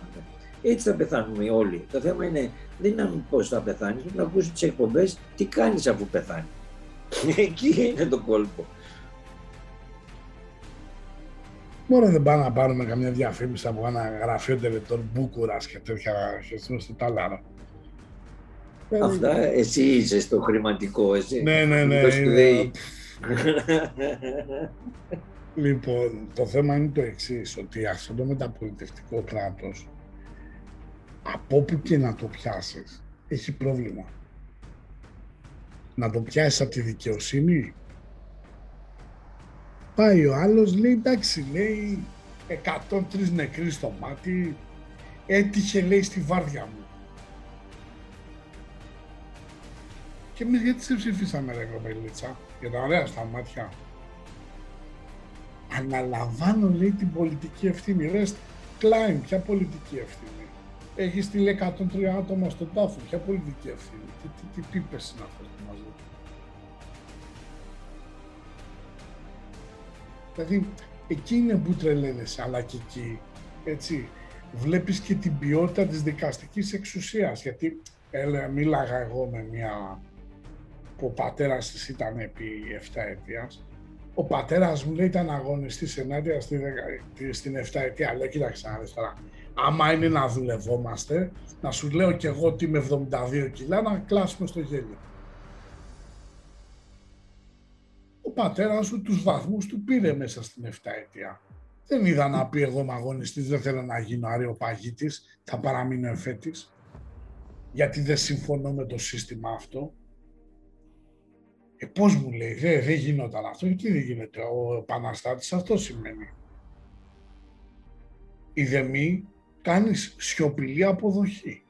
Έτσι θα πεθάνουμε όλοι. Το θέμα είναι δεν είναι πώ θα πεθάνεις, να ακούσει τις εκπομπές, τι κάνεις αφού πεθάνεις. [laughs] Εκεί είναι το κόλπο. Μόνο δεν πάμε να πάρουμε καμιά διαφήμιση από ένα γραφείο τελετών Μπούκουρας και τέτοια χεστούν στο τάλαρο. Αυτά εσύ είσαι στο χρηματικό, εσύ. Ναι, ναι, ναι. λοιπόν, το θέμα είναι το εξής ότι αυτό το μεταπολιτευτικό κράτος, από όπου και να το πιάσεις, έχει πρόβλημα. Να το πιάσεις από τη δικαιοσύνη, Πάει ο άλλος, λέει εντάξει, λέει 103 νεκροί στο μάτι, έτυχε λέει στη βάρδια μου. Και εμείς γιατί σε ψηφίσαμε ρε κοπελίτσα, για τα ωραία στα μάτια. Αναλαμβάνω λέει την πολιτική ευθύνη. Ρε Κλάιν, ποια πολιτική ευθύνη; Έχει στείλει 103 άτομα στον τάφο, ποια πολιτική ευθύνη; Τι, τι, τι πίπες είναι αυτές που μας Δηλαδή, εκεί είναι που τρελαίνεσαι, αλλά και εκεί, έτσι, βλέπεις και την ποιότητα της δικαστικής εξουσίας, γιατί έλε, μίλαγα εγώ με μια που ο πατέρας της ήταν επί 7 ετίας. Ο πατέρας μου λέει ήταν αγωνιστής ενάντια στη, στην 7 ετία. Λέει, κοίταξε να δεις τώρα, άμα είναι να δουλευόμαστε, να σου λέω κι εγώ ότι είμαι 72 κιλά, να κλάσουμε στο γέλιο. Ο πατέρας σου τους βαθμούς του πήρε μέσα στην 7 ετία. Δεν είδα να πει εγώ είμαι αγωνιστής, δεν θέλω να γίνω αριοπαγίτης, θα παραμείνω εφέτης. Γιατί δεν συμφωνώ με το σύστημα αυτό. Ε, πώς μου λέει, δεν, δεν γινόταν αυτό, γιατί δεν γίνεται; Ο επαναστάτης αυτό σημαίνει. Η δεμή κάνεις σιωπηλή αποδοχή.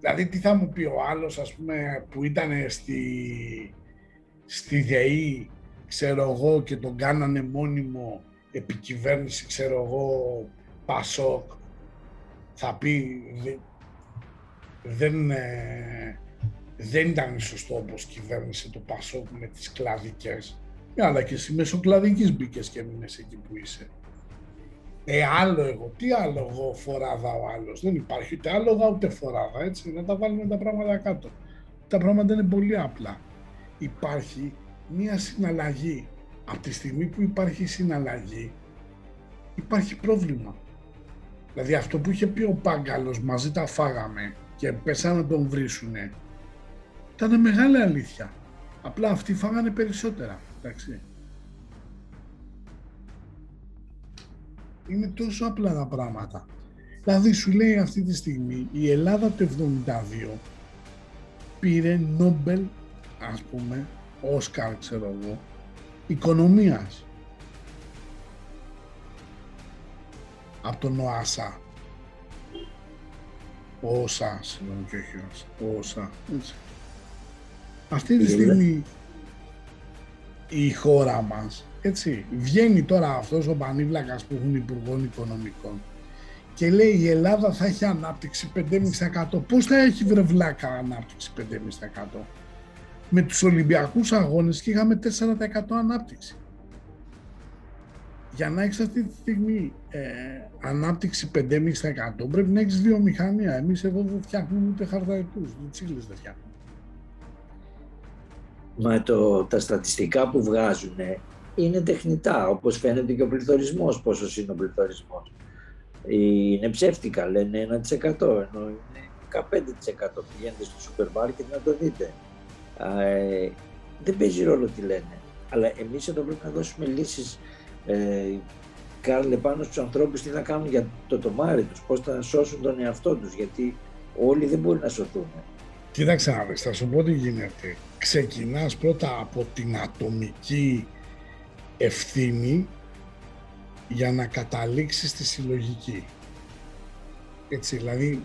Δηλαδή τι θα μου πει ο άλλος ας πούμε που ήταν στη, στη ΔΕΗ ξέρω εγώ και τον κάνανε μόνιμο επικυβέρνηση ξέρω εγώ Πασόκ θα πει δεν, ε, δεν ήταν σωστό όπως κυβέρνησε το Πασόκ με τις κλαδικές ε, αλλά και εσύ μέσω κλαδικής μπήκες και έμεινες εκεί που είσαι. Ε, άλλο εγώ, τι άλλο εγώ φοράδα ο άλλος. Δεν υπάρχει ούτε άλογα ούτε φοράδα, έτσι, να τα βάλουμε τα πράγματα κάτω. Τα πράγματα είναι πολύ απλά. Υπάρχει μία συναλλαγή. Από τη στιγμή που υπάρχει συναλλαγή, υπάρχει πρόβλημα. Δηλαδή αυτό που είχε πει ο Πάγκαλος, μαζί τα φάγαμε και πέσανε να τον βρίσουνε, ήταν μεγάλη αλήθεια. Απλά αυτοί φάγανε περισσότερα. Εντάξει. Είναι τόσο απλά τα πράγματα. Δηλαδή σου λέει αυτή τη στιγμή η Ελλάδα το 72 πήρε Νόμπελ, ας πούμε, Όσκαρ ξέρω εγώ, οικονομίας. Από τον ΟΑΣΑ. ΟΣΑ, συγγνώμη και όχι ΟΣΑ. Έτσι. Αυτή τη στιγμή η χώρα μας, έτσι, βγαίνει τώρα αυτός ο πανίβλακας που έχουν υπουργών οικονομικών και λέει η Ελλάδα θα έχει ανάπτυξη 5,5%. Πώς θα έχει βρεβλάκα ανάπτυξη 5,5%. Με τους Ολυμπιακούς αγώνες και είχαμε 4% ανάπτυξη. Για να έχεις αυτή τη στιγμή ε, ανάπτυξη 5,5% πρέπει να έχεις βιομηχανία. Εμείς εδώ δεν φτιάχνουμε ούτε χαρταετούς, ούτε τσίλες δεν φτιάχνουμε. Μα το, τα στατιστικά που βγάζουν είναι τεχνητά, όπως φαίνεται και ο πληθωρισμός, πόσο είναι ο πληθωρισμός. Είναι ψεύτικα, λένε 1% ενώ είναι 15% πηγαίνετε στο σούπερ μάρκετ να το δείτε. Ε, δεν παίζει ρόλο τι λένε. Αλλά εμείς εδώ πρέπει να δώσουμε λύσεις ε, Κάρλε πάνω στους ανθρώπους τι θα κάνουν για το τομάρι τους, πώς θα σώσουν τον εαυτό τους, γιατί όλοι δεν μπορούν να σωθούν. Κοίταξε να δεις, θα σου πω τι γίνεται. Ξεκινάς πρώτα από την ατομική ευθύνη για να καταλήξεις στη συλλογική. Έτσι, δηλαδή,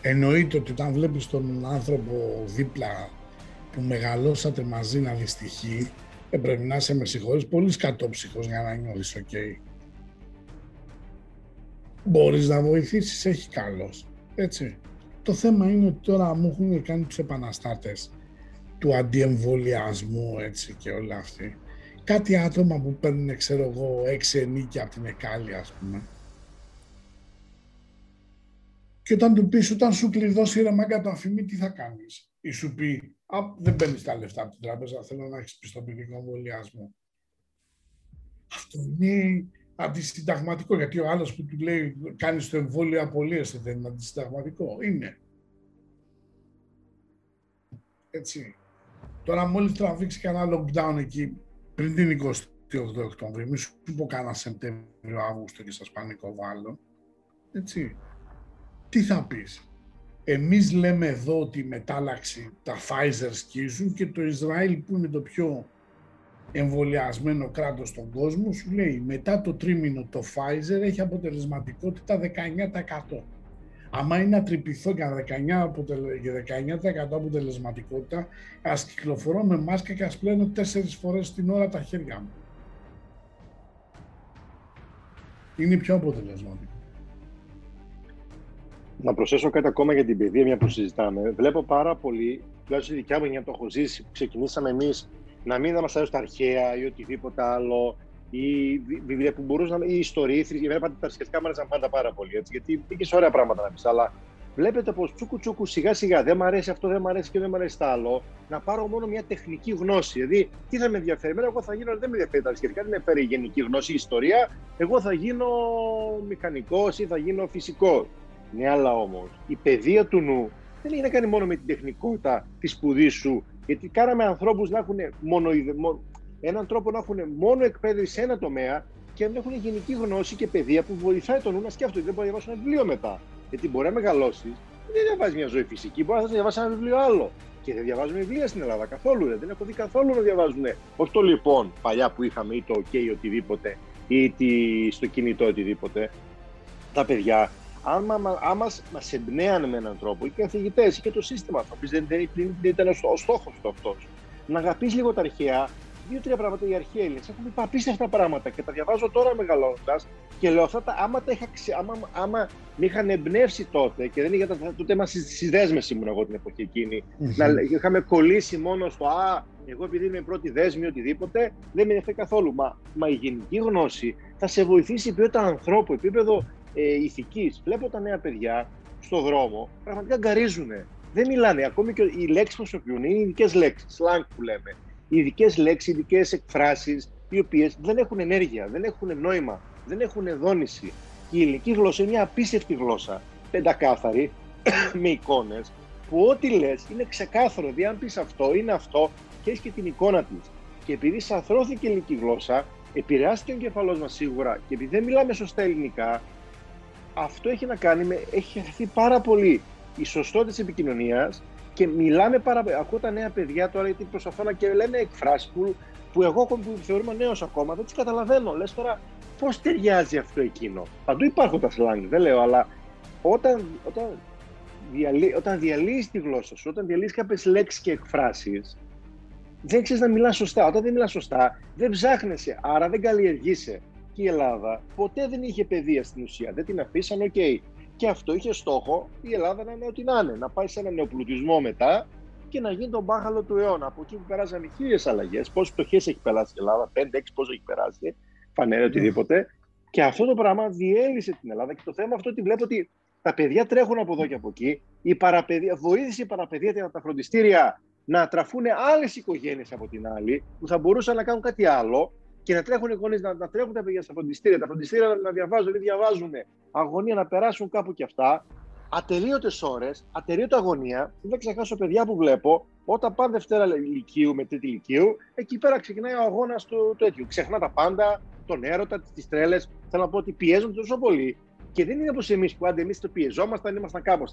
εννοείται ότι όταν βλέπεις τον άνθρωπο δίπλα που μεγαλώσατε μαζί να δυστυχεί, δεν πρέπει να είσαι με συγχωρείς πολύ σκατόψυχος για να νιώθεις OK. Okay. Μπορείς να βοηθήσεις, έχει καλώς. Έτσι. Το θέμα είναι ότι τώρα μου έχουν κάνει τους επαναστάτες του αντιεμβολιασμού έτσι και όλα αυτή. Κάτι άτομα που παίρνουν, ξέρω εγώ, έξι ενίκια από την Εκάλη, ας πούμε. Και όταν του πεις, όταν σου κλειδώσει ρε μάγκα το αφημί, τι θα κάνεις; Ή σου πει, α, δεν παίρνεις τα λεφτά από την τράπεζα, θέλω να έχεις πιστοποιητικό εμβολιασμό. Αυτό είναι αντισυνταγματικό, γιατί ο άλλος που του λέει κάνεις το εμβόλιο απολύεσαι, δεν είναι αντισυνταγματικό. Είναι. Έτσι. Τώρα μόλις τραβήξει κανένα lockdown εκεί πριν την 28 Οκτώβρη, μη σου πω κανένα Σεπτέμβριο, Αύγουστο και σας πανικοβάλλω. Έτσι. Τι θα πεις; Εμείς λέμε εδώ ότι η μετάλλαξη, τα Pfizer σκίζουν και το Ισραήλ που είναι το πιο εμβολιασμένο κράτος στον κόσμο, σου λέει μετά το τρίμηνο το Pfizer έχει αποτελεσματικότητα 19%. Άμα είναι ατρυπηθώ για 19%, 19 αποτελεσματικότητα, ας κυκλοφορώ με μάσκα και ας πλένω τέσσερις φορές την ώρα τα χέρια μου. Είναι πιο αποτελεσματικό. Να προσθέσω κάτι ακόμα για την παιδεία, μια που συζητάμε. Βλέπω πάρα πολύ, τουλάχιστον η δικιά μου για το έχω ζήσει, που ξεκινήσαμε εμείς να μην μας αρέσουν τα αρχαία ή οτιδήποτε άλλο, ή βιβλία που μπορούσαν, ή ιστορίε, για πάντα τα θρησκευτικά μου άρεσαν πάντα πάρα πολύ, έτσι, γιατί είχε ωραία πράγματα να πεις. Αλλά βλέπετε πως τσούκου τσούκου σιγά σιγά δεν μου αρέσει αυτό, δεν μου αρέσει και δεν μου αρέσει το άλλο, να πάρω μόνο μια τεχνική γνώση. Δηλαδή, τι θα με ενδιαφέρει, Εμένα, εγώ θα γίνω, δεν με ενδιαφέρει τα θρησκευτικά, δεν με ενδιαφέρει η γενική γνώση, η ιστορία. Εγώ θα γίνω μηχανικός ή θα γίνω φυσικός. Ναι, αλλά όμως η παιδεία του νου δεν έχει να κάνει μόνο με την τεχνικότητα της σπουδής σου. Γιατί κάναμε ανθρώπους να έχουν μόνο, έναν τρόπο να έχουν μόνο εκπαίδευση σε ένα τομέα και να έχουν γενική γνώση και παιδεία που βοηθάει τον νου να σκέφτονται. Δεν μπορεί να διαβάσει ένα βιβλίο μετά. Γιατί μπορεί να μεγαλώσεις, δεν διαβάζεις μια ζωή φυσική, μπορεί να διαβάσεις ένα βιβλίο άλλο. Και δεν διαβάζουν βιβλία στην Ελλάδα καθόλου. Δεν έχω δει καθόλου να διαβάζουν. Όχι το λοιπόν παλιά που είχαμε ή το OK οτιδήποτε ή στο κινητό οτιδήποτε. Τα παιδιά άμα, άμα μας εμπνέανε με έναν τρόπο, και οι καθηγητές και το σύστημα, το οποίο δεν, δεν, δεν, ήταν ο στόχος του αυτός, να αγαπήσει λίγο τα αρχαία, δύο-τρία πράγματα οι αρχαίοι Έλληνες έχουν πει απίστευτα πράγματα και τα διαβάζω τώρα μεγαλώνοντα και λέω αυτά τα άμα τα είχα ξε, άμα, άμα με είχαν εμπνεύσει τότε και δεν είχα τότε μα στη δέσμευση ήμουν εγώ την εποχή εκείνη. Mm-hmm. Να, είχαμε κολλήσει μόνο στο Α, εγώ επειδή είμαι πρώτη δέσμη οτιδήποτε, δεν με ενδιαφέρει καθόλου. Μα, μα η γενική γνώση θα σε βοηθήσει επίπεδο ανθρώπου, επίπεδο ε, ηθικής. Βλέπω τα νέα παιδιά στον δρόμο, πραγματικά γκαρίζουν. Δεν μιλάνε. Ακόμη και οι λέξεις που χρησιμοποιούν είναι ειδικές λέξεις, slang που λέμε. Ειδικές λέξεις, ειδικές εκφράσεις, οι οποίες δεν έχουν ενέργεια, δεν έχουν νόημα, δεν έχουν δόνηση. Και η ελληνική γλώσσα είναι μια απίστευτη γλώσσα, πεντακάθαρη, [coughs] με εικόνες, που ό,τι λες είναι ξεκάθαρο. Δηλαδή, αν πεις αυτό, είναι αυτό και έχεις και την εικόνα της. Και επειδή σαθρώθηκε η ελληνική γλώσσα, επηρεάστηκε ο εγκεφαλό μας σίγουρα και επειδή δεν μιλάμε σωστά ελληνικά, αυτό έχει να κάνει με. Έχει χαθεί πάρα πολύ η σωστότητα της επικοινωνίας και μιλάμε πάρα πολύ. Ακούω τα νέα παιδιά τώρα γιατί προσπαθώ να και λένε εκφράσεις που, που εγώ που θεωρούμε νέο ακόμα δεν τι καταλαβαίνω. Λες τώρα πώς ταιριάζει αυτό εκείνο; Παντού υπάρχουν τα slang, δεν λέω, αλλά όταν, όταν, διαλύ, όταν διαλύεις τη γλώσσα σου, όταν διαλύεις κάποιες λέξεις και εκφράσεις, δεν ξέρεις να μιλάς σωστά. Όταν δεν μιλάς σωστά, δεν ψάχνεσαι, άρα δεν καλλιεργείσαι η Ελλάδα ποτέ δεν είχε παιδεία στην ουσία. Δεν την αφήσαν, OK. Okay. Και αυτό είχε στόχο η Ελλάδα να είναι ό,τι να είναι. Να πάει σε ένα νεοπλουτισμό μετά και να γίνει το μπάχαλο του αιώνα. Από εκεί που περάσαν χίλιες αλλαγές, πόσες πτωχεύσεις έχει περάσει η Ελλάδα, 5-6 πόσο έχει περάσει, φανερές οτιδήποτε. Και αυτό το πράγμα διέλυσε την Ελλάδα. Και το θέμα αυτό ότι βλέπω ότι τα παιδιά τρέχουν από εδώ και από εκεί. Η παραπαιδεία, βοήθησε η παραπαιδεία για τα φροντιστήρια να τραφούν άλλες οικογένειες από την άλλη, που θα μπορούσαν να κάνουν κάτι άλλο και να τρέχουν οι γονείς, να, να τρέχουν τα παιδιά στα φροντιστήρια, τα φροντιστήρια να διαβάζουν ή διαβάζουν αγωνία, να περάσουν κάπου κι αυτά. Ατελείωτες ώρες, ατελείωτη αγωνία. Δεν ξεχάσω παιδιά που βλέπω όταν πάνε Δευτέρα ηλικίου με τρίτη ηλικίου, εκεί πέρα ξεκινάει ο αγώνας του τέτοιου. Ξεχνά τα πάντα, τον έρωτα, τις τρέλες. Θέλω να πω ότι πιέζουν τόσο πολύ. Και δεν είναι όπως εμείς που άντε εμείς το πιεζόμασταν, ήμασταν κάπω.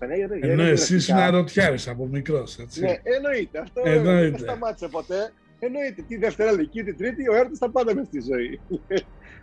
Ενώ εσύ είναι αρωτιάρη από μικρός, έτσι. Ναι, εννοείται. Αυτό εννοείται. δεν σταμάτησε ποτέ. Εννοείται, τη Δευτέρα Λυκή, τη Τρίτη, ο έρωτας θα πάντα μες στη ζωή.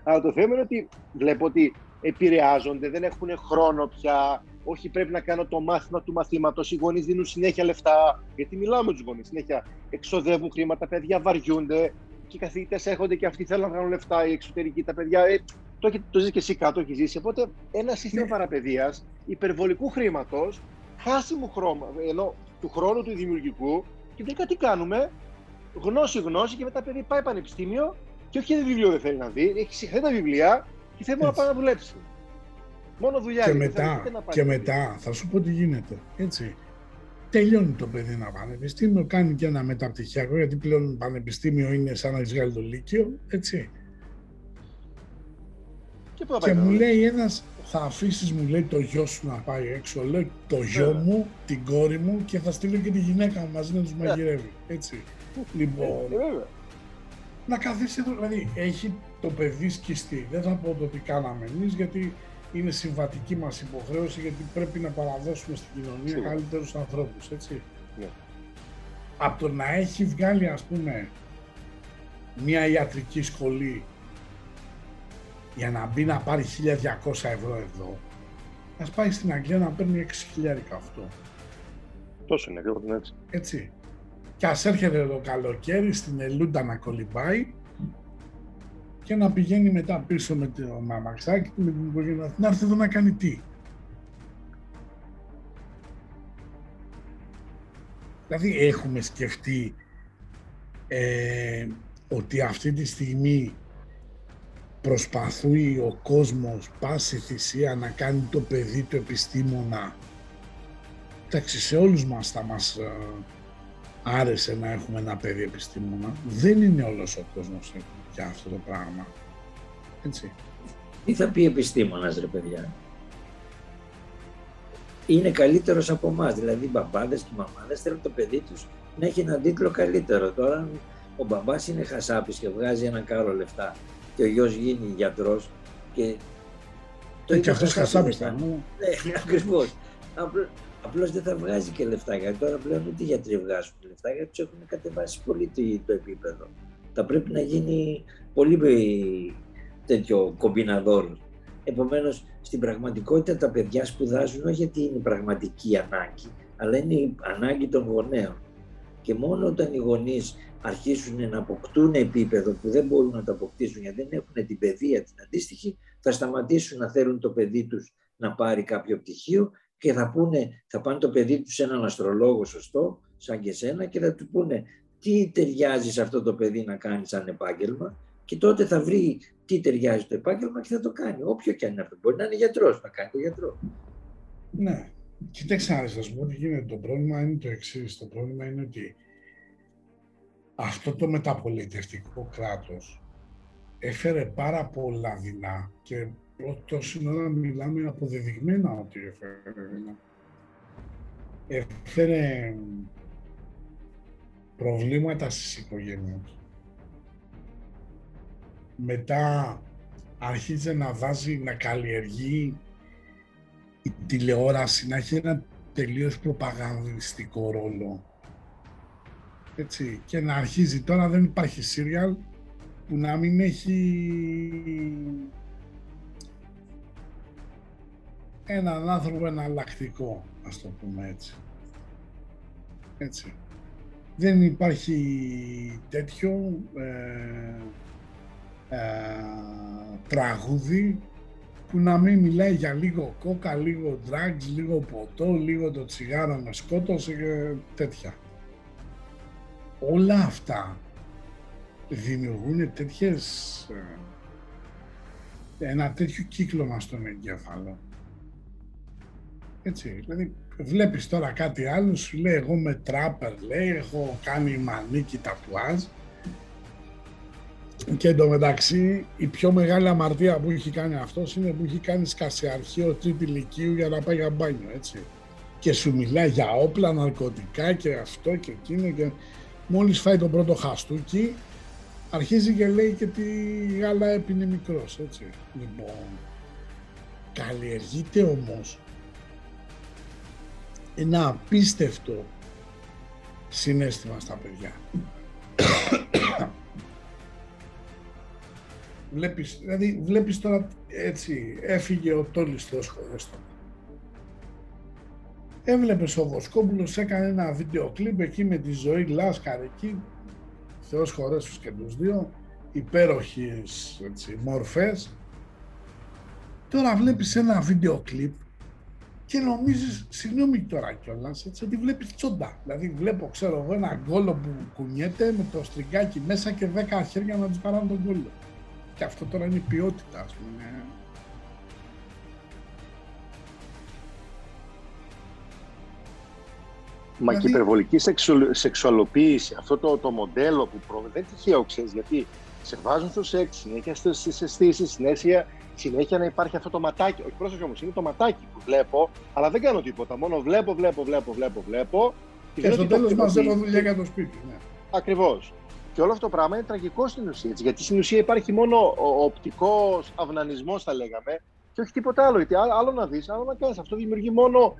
Αλλά το θέμα είναι ότι βλέπω ότι επηρεάζονται, δεν έχουν χρόνο πια. Όχι, πρέπει να κάνω το μάθημα του μαθήματος. Οι γονείς δίνουν συνέχεια λεφτά. Γιατί μιλάω με τους γονείς. Συνέχεια εξοδεύουν χρήματα, παιδιά βαριούνται. Και οι καθηγητές έρχονται και αυτοί θέλουν να κάνουν λεφτά. Οι εξωτερικοί, τα παιδιά. Ε, το, το ζεις και εσύ κάτω, έχεις ζήσει. Οπότε ένα σύστημα ναι. παραπαιδείας υπερβολικού χρήματος, χάσιμου χρόνου, ενώ του χρόνου του δημιουργικού. Και τελικά τι κάνουμε, γνώση, γνώση και μετά παιδί πάει πανεπιστήμιο και όχι ένα βιβλίο δεν θέλει να δει, έχει συχνά τα βιβλία και θέλει να πάει να δουλέψει. Μόνο δουλειά. Και, μετά, και μετά θα σου πω τι γίνεται. Έτσι. Τελειώνει το παιδί ένα πανεπιστήμιο, κάνει και ένα μεταπτυχιακό, γιατί πλέον πανεπιστήμιο είναι σαν να έχεις βγάλει το Λύκειο, έτσι. Και, και μου λέει ένας, θα αφήσεις, μου λέει το γιο σου να πάει έξω. Λέω το γιο μου, την κόρη μου και θα στείλω και τη γυναίκα μου μαζί να τους μαγειρεύει. Έτσι. Λοιπόν, ε, να καθίσει εδώ, δηλαδή έχει το παιδί σκιστεί. Δεν θα πω το τι κάναμε εμείς, γιατί είναι συμβατική μας υποχρέωση, γιατί πρέπει να παραδώσουμε στην κοινωνία καλύτερους ανθρώπους, έτσι. Ναι. Από το να έχει βγάλει, ας πούμε, μια ιατρική σχολή για να μπει να πάρει 1200 ευρώ εδώ, ας πάει στην Αγγλία να παίρνει 6.000 αυτό. Τόσο είναι, ακριβώς έτσι. Έτσι. Και ας έρχεται το καλοκαίρι στην Ελούντα να κολυμπάει και να πηγαίνει μετά πίσω με το μαμαξάκι του, με την οικογένεια να έρθει εδώ να κάνει τι. Δηλαδή έχουμε σκεφτεί ε, ότι αυτή τη στιγμή προσπαθούει ο κόσμος πάση θυσία να κάνει το παιδί του επιστήμονα. Εντάξει, σε όλους μας θα μας ε, άρεσε να έχουμε ένα παιδί επιστήμονα. Δεν είναι όλος ο κόσμος για αυτό το πράγμα. Έτσι. Τι θα πει επιστήμονας ρε παιδιά; Είναι καλύτερος από εμάς. Δηλαδή οι μπαμπάδες και οι μαμάδες θέλουν το παιδί τους να έχει έναν τίτλο καλύτερο. Τώρα ο μπαμπάς είναι χασάπης και βγάζει ένα κάρο λεφτά και ο γιος γίνει γιατρός και το ε, και αυτός χασάπης θα μου. Ναι, [laughs] ακριβώς. Απλώς δεν θα βγάζει και λεφτά γιατί τώρα πλέον ούτε οι γιατροί βγάζουν λεφτά γιατί τους έχουν κατεβάσει πολύ το επίπεδο. Θα πρέπει να γίνει πολύ τέτοιο κομπιναδόρο. Επομένως, στην πραγματικότητα τα παιδιά σπουδάζουν όχι γιατί είναι πραγματική ανάγκη, αλλά είναι η ανάγκη των γονέων. Και μόνο όταν οι γονείς αρχίσουν να αποκτούν επίπεδο που δεν μπορούν να το αποκτήσουν γιατί δεν έχουν την παιδεία την αντίστοιχη, θα σταματήσουν να θέλουν το παιδί τους να πάρει κάποιο πτυχίο και θα, πούνε, θα πάνε το παιδί τους σε έναν αστρολόγο σωστό, σαν και σένα, και θα του πούνε τι ταιριάζει σε αυτό το παιδί να κάνει σαν επάγγελμα; Και τότε θα βρει τι ταιριάζει το επάγγελμα και θα το κάνει. Όποιο και αν είναι αυτό. Μπορεί να είναι γιατρός, να κάνει το γιατρό. Ναι. Κοιτάξτε, να σα πω τι γίνεται. Το πρόβλημα είναι το εξής. Το πρόβλημα είναι ότι αυτό το μεταπολιτευτικό κράτος έφερε πάρα πολλά δεινά και τόση ώρα μιλάμε αποδεδειγμένα ότι έφερε δεινά. Έφερε προβλήματα στις οικογένειες. Μετά αρχίζει να βάζει, να καλλιεργεί η τηλεόραση, να έχει ένα τελείως προπαγανδιστικό ρόλο. Έτσι, και να αρχίζει τώρα δεν υπάρχει σύριαλ που να μην έχει έναν άνθρωπο εναλλακτικό, ας το πούμε έτσι. Έτσι δεν υπάρχει τέτοιο ε, ε, τραγούδι που να μην μιλάει για λίγο κόκα, λίγο drugs, λίγο ποτό, λίγο το τσιγάρο με σκότωσε και τέτοια. Όλα αυτά δημιουργούν τέτοιες, ε, ένα τέτοιο κύκλωμα στον εγκέφαλο. Έτσι, δηλαδή βλέπεις τώρα κάτι άλλο, σου λέει εγώ με τράπερ, λέει, έχω κάνει μανίκι τατουάζ και εντωμεταξύ η πιο μεγάλη αμαρτία που έχει κάνει αυτός είναι που έχει κάνει σκασιαρχείο τρίτη ηλικίου για να πάει για μπάνιο, έτσι. Και σου μιλάει για όπλα, ναρκωτικά και αυτό και εκείνο και μόλις φάει τον πρώτο χαστούκι αρχίζει και λέει και τη γάλα έπινε μικρός, έτσι. Λοιπόν, καλλιεργείται όμως ένα απίστευτο συνέστημα στα παιδιά. βλέπεις, δηλαδή βλέπεις τώρα έτσι, έφυγε ο Τόλης Θεός χωρέστο. Έβλεπες ο Βοσκόπουλος έκανε ένα βίντεο κλιπ εκεί με τη ζωή Λάσκαρ εκεί, Θεός χωρέσους και τους δύο, υπέροχες έτσι, μορφές. Τώρα βλέπεις ένα βίντεο κλιπ και νομίζεις, συγγνώμη τώρα κιόλας, έτσι ότι βλέπεις τσόντα. Δηλαδή, βλέπω, ξέρω εγώ, ένα γκόλο που κουνιέται με το στριγκάκι μέσα και δέκα χέρια να τους παράνε τον γκόλο. Και αυτό τώρα είναι η ποιότητα, ας πούμε. Μα δηλαδή... και η υπερβολική σεξουαλοποίηση, αυτό το, το μοντέλο που προ... δεν τυχαίο, ξέρεις, γιατί σε βάζουν στο σεξ, συνέχεια στις αισθήσεις, συνέχεια συνέχεια να υπάρχει αυτό το ματάκι. Όχι πρόσεχε όμως, είναι το ματάκι που βλέπω, αλλά δεν κάνω τίποτα. Μόνο βλέπω, βλέπω, βλέπω, βλέπω, βλέπω. Και, και στο τέλος μαζεύω δουλειά για το σπίτι. Ναι. Ακριβώς. Και όλο αυτό το πράγμα είναι τραγικό στην ουσία. Έτσι, γιατί στην ουσία υπάρχει μόνο ο οπτικός αυνανισμός, θα λέγαμε, και όχι τίποτα άλλο. Γιατί άλλο να δεις, άλλο να κάνεις. Αυτό δημιουργεί μόνο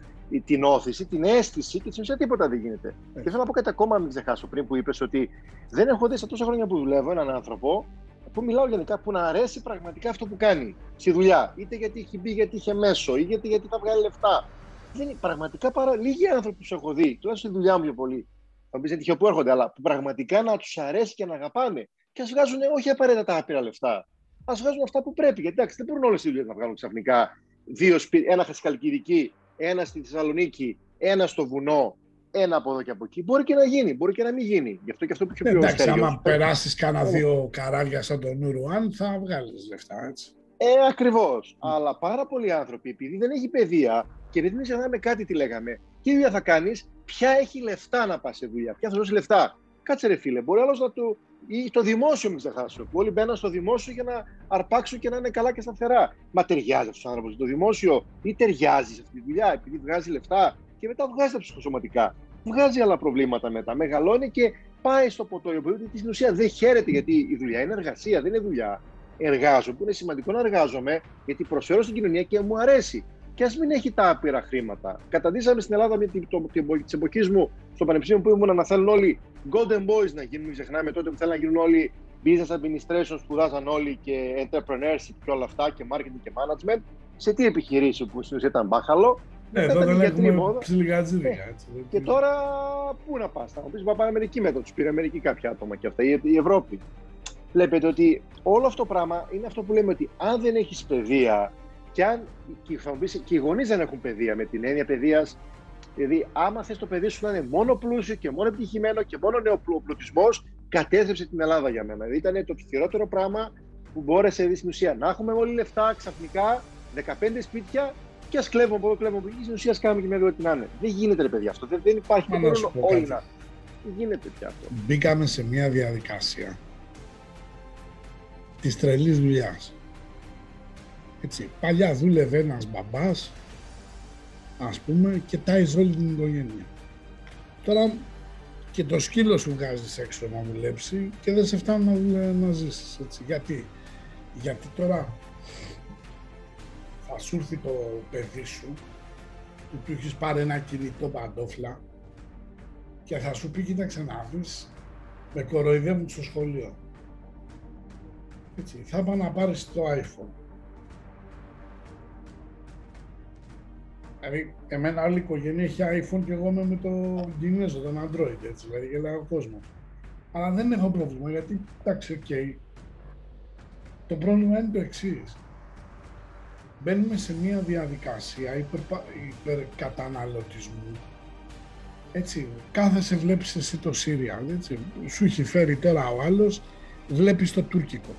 την όθηση, την αίσθηση και στην ουσία τίποτα δεν γίνεται. Και θέλω να πω κάτι ακόμα, μην ξεχάσω πριν που είπες ότι δεν έχω δει σε τόσα χρόνια που δουλεύω έναν άνθρωπο που μιλάω γενικά που να αρέσει πραγματικά αυτό που κάνει στη δουλειά. Είτε γιατί έχει μπει, γιατί είχε μέσο, ή γιατί, γιατί θα βγάλει λεφτά. Δεν είναι πραγματικά παρά λίγοι άνθρωποι που έχω δει, τουλάχιστον στη δουλειά μου πιο πολύ. Θα πεις τυχαίο που έρχονται, αλλά που πραγματικά να τους αρέσει και να αγαπάνε. Και ας βγάζουν όχι απαραίτητα τα άπειρα λεφτά. Α βγάζουν αυτά που πρέπει. Γιατί εντάξει, δεν μπορούν όλες οι δουλειές να βγάλουν ξαφνικά δύο σπίτια, ένα στη ένα στη Θεσσαλονίκη, ένα στο βουνό, ένα από εδώ και από εκεί. Μπορεί και να γίνει, μπορεί και να μην γίνει. Γι' αυτό και αυτό που είχε πει ο Εντάξει, άμα περάσεις κάνα δύο καράβια σαν τον Ουρουάν, θα βγάλεις λεφτά, έτσι. Ε, ακριβώς. Mm. Αλλά πάρα πολλοί άνθρωποι, επειδή δεν έχει παιδεία και επειδή δεν ξεχνάμε κάτι τι λέγαμε, τι δουλειά θα κάνεις, ποια έχει λεφτά να πας σε δουλειά, ποια θα δώσεις λεφτά. Κάτσε ρε φίλε, μπορεί άλλος να του. ή το δημόσιο, μην ξεχάσω. Που όλοι μπαίνουν στο δημόσιο για να αρπάξουν και να είναι καλά και σταθερά. Μα ταιριάζει αυτός ο άνθρωπος το δημόσιο, ή ταιριάζει σε αυτή τη δουλειά, επειδή βγάζει λεφτά και μετά βγάζει τα ψυχοσωματικά. Βγάζει άλλα προβλήματα μετά. Μεγαλώνει και πάει στο ποτό. Γιατί στην ουσία δεν χαίρεται γιατί η δουλειά είναι εργασία, δεν είναι δουλειά. Εργάζομαι, που είναι σημαντικό να εργάζομαι, γιατί προσφέρω στην κοινωνία και μου αρέσει. Και ας μην έχει τα άπειρα χρήματα. Καταντήσαμε στην Ελλάδα με την, την, εποχή μου στο πανεπιστήμιο που ήμουν να θέλουν όλοι golden boys να γίνουν. Μην ξεχνάμε τότε που θέλουν να γίνουν όλοι business administration, σπουδάζαν όλοι και entrepreneurship και όλα αυτά και marketing και management. Σε τι επιχειρήσεις που στην ουσία ήταν μπάχαλο, ναι, εδώ δεν έχουμε ψιλιγατζίδικα. Ε, και τώρα πού να πας, θα μου πεις πάμε Αμερική μετά, τους πήρε Αμερική κάποια άτομα και αυτά, η, η Ευρώπη. Βλέπετε ότι όλο αυτό το πράγμα είναι αυτό που λέμε ότι αν δεν έχεις παιδεία και αν και, θα μου πεις, και οι γονείς δεν έχουν παιδεία με την έννοια παιδείας, δηλαδή άμα θες το παιδί σου να είναι μόνο πλούσιο και μόνο επιτυχημένο και μόνο νεοπλουτισμός, κατέστρεψε την Ελλάδα για μένα. Δηλαδή ήταν το χειρότερο πράγμα που μπόρεσε στην ουσία να έχουμε όλοι λεφτά ξαφνικά, 15 σπίτια και α κλέβουμε από εδώ, κλέβουμε από εκεί. Στην ουσία κάνουμε και μια δουλειά την άνε. Δεν γίνεται, ρε παιδιά, αυτό. Δεν, δεν υπάρχει. Δεν μπορούν όλοι να. Δεν γίνεται πια αυτό. Μπήκαμε σε μια διαδικασία της τρελής δουλειάς. Έτσι, παλιά δούλευε ένας μπαμπάς, ας πούμε, και τάιζε όλη την οικογένεια. Τώρα και το σκύλο σου βγάζεις έξω να δουλέψει και δεν σε φτάνει να, να ζήσεις. Γιατί; Γιατί τώρα θα σου έρθει το παιδί σου που του έχεις πάρει ένα κινητό παντόφλα και θα σου πει κοίταξε να δεις με κοροϊδεύουν στο σχολείο. Έτσι, θα πάω να πάρεις το iPhone. Δηλαδή, εμένα όλη η οικογένεια έχει iPhone και εγώ είμαι με το Κινέζο, τον Android, έτσι, δηλαδή γελάει ο κόσμο. Αλλά δεν έχω πρόβλημα, γιατί, εντάξει, OK. Okay. Το πρόβλημα είναι το εξής μπαίνουμε σε μια διαδικασία υπερ, υπερκαταναλωτισμού. Έτσι, κάθεσαι βλέπεις εσύ το σίριαλ, έτσι, σου έχει φέρει τώρα ο άλλος, βλέπεις το τουρκικό.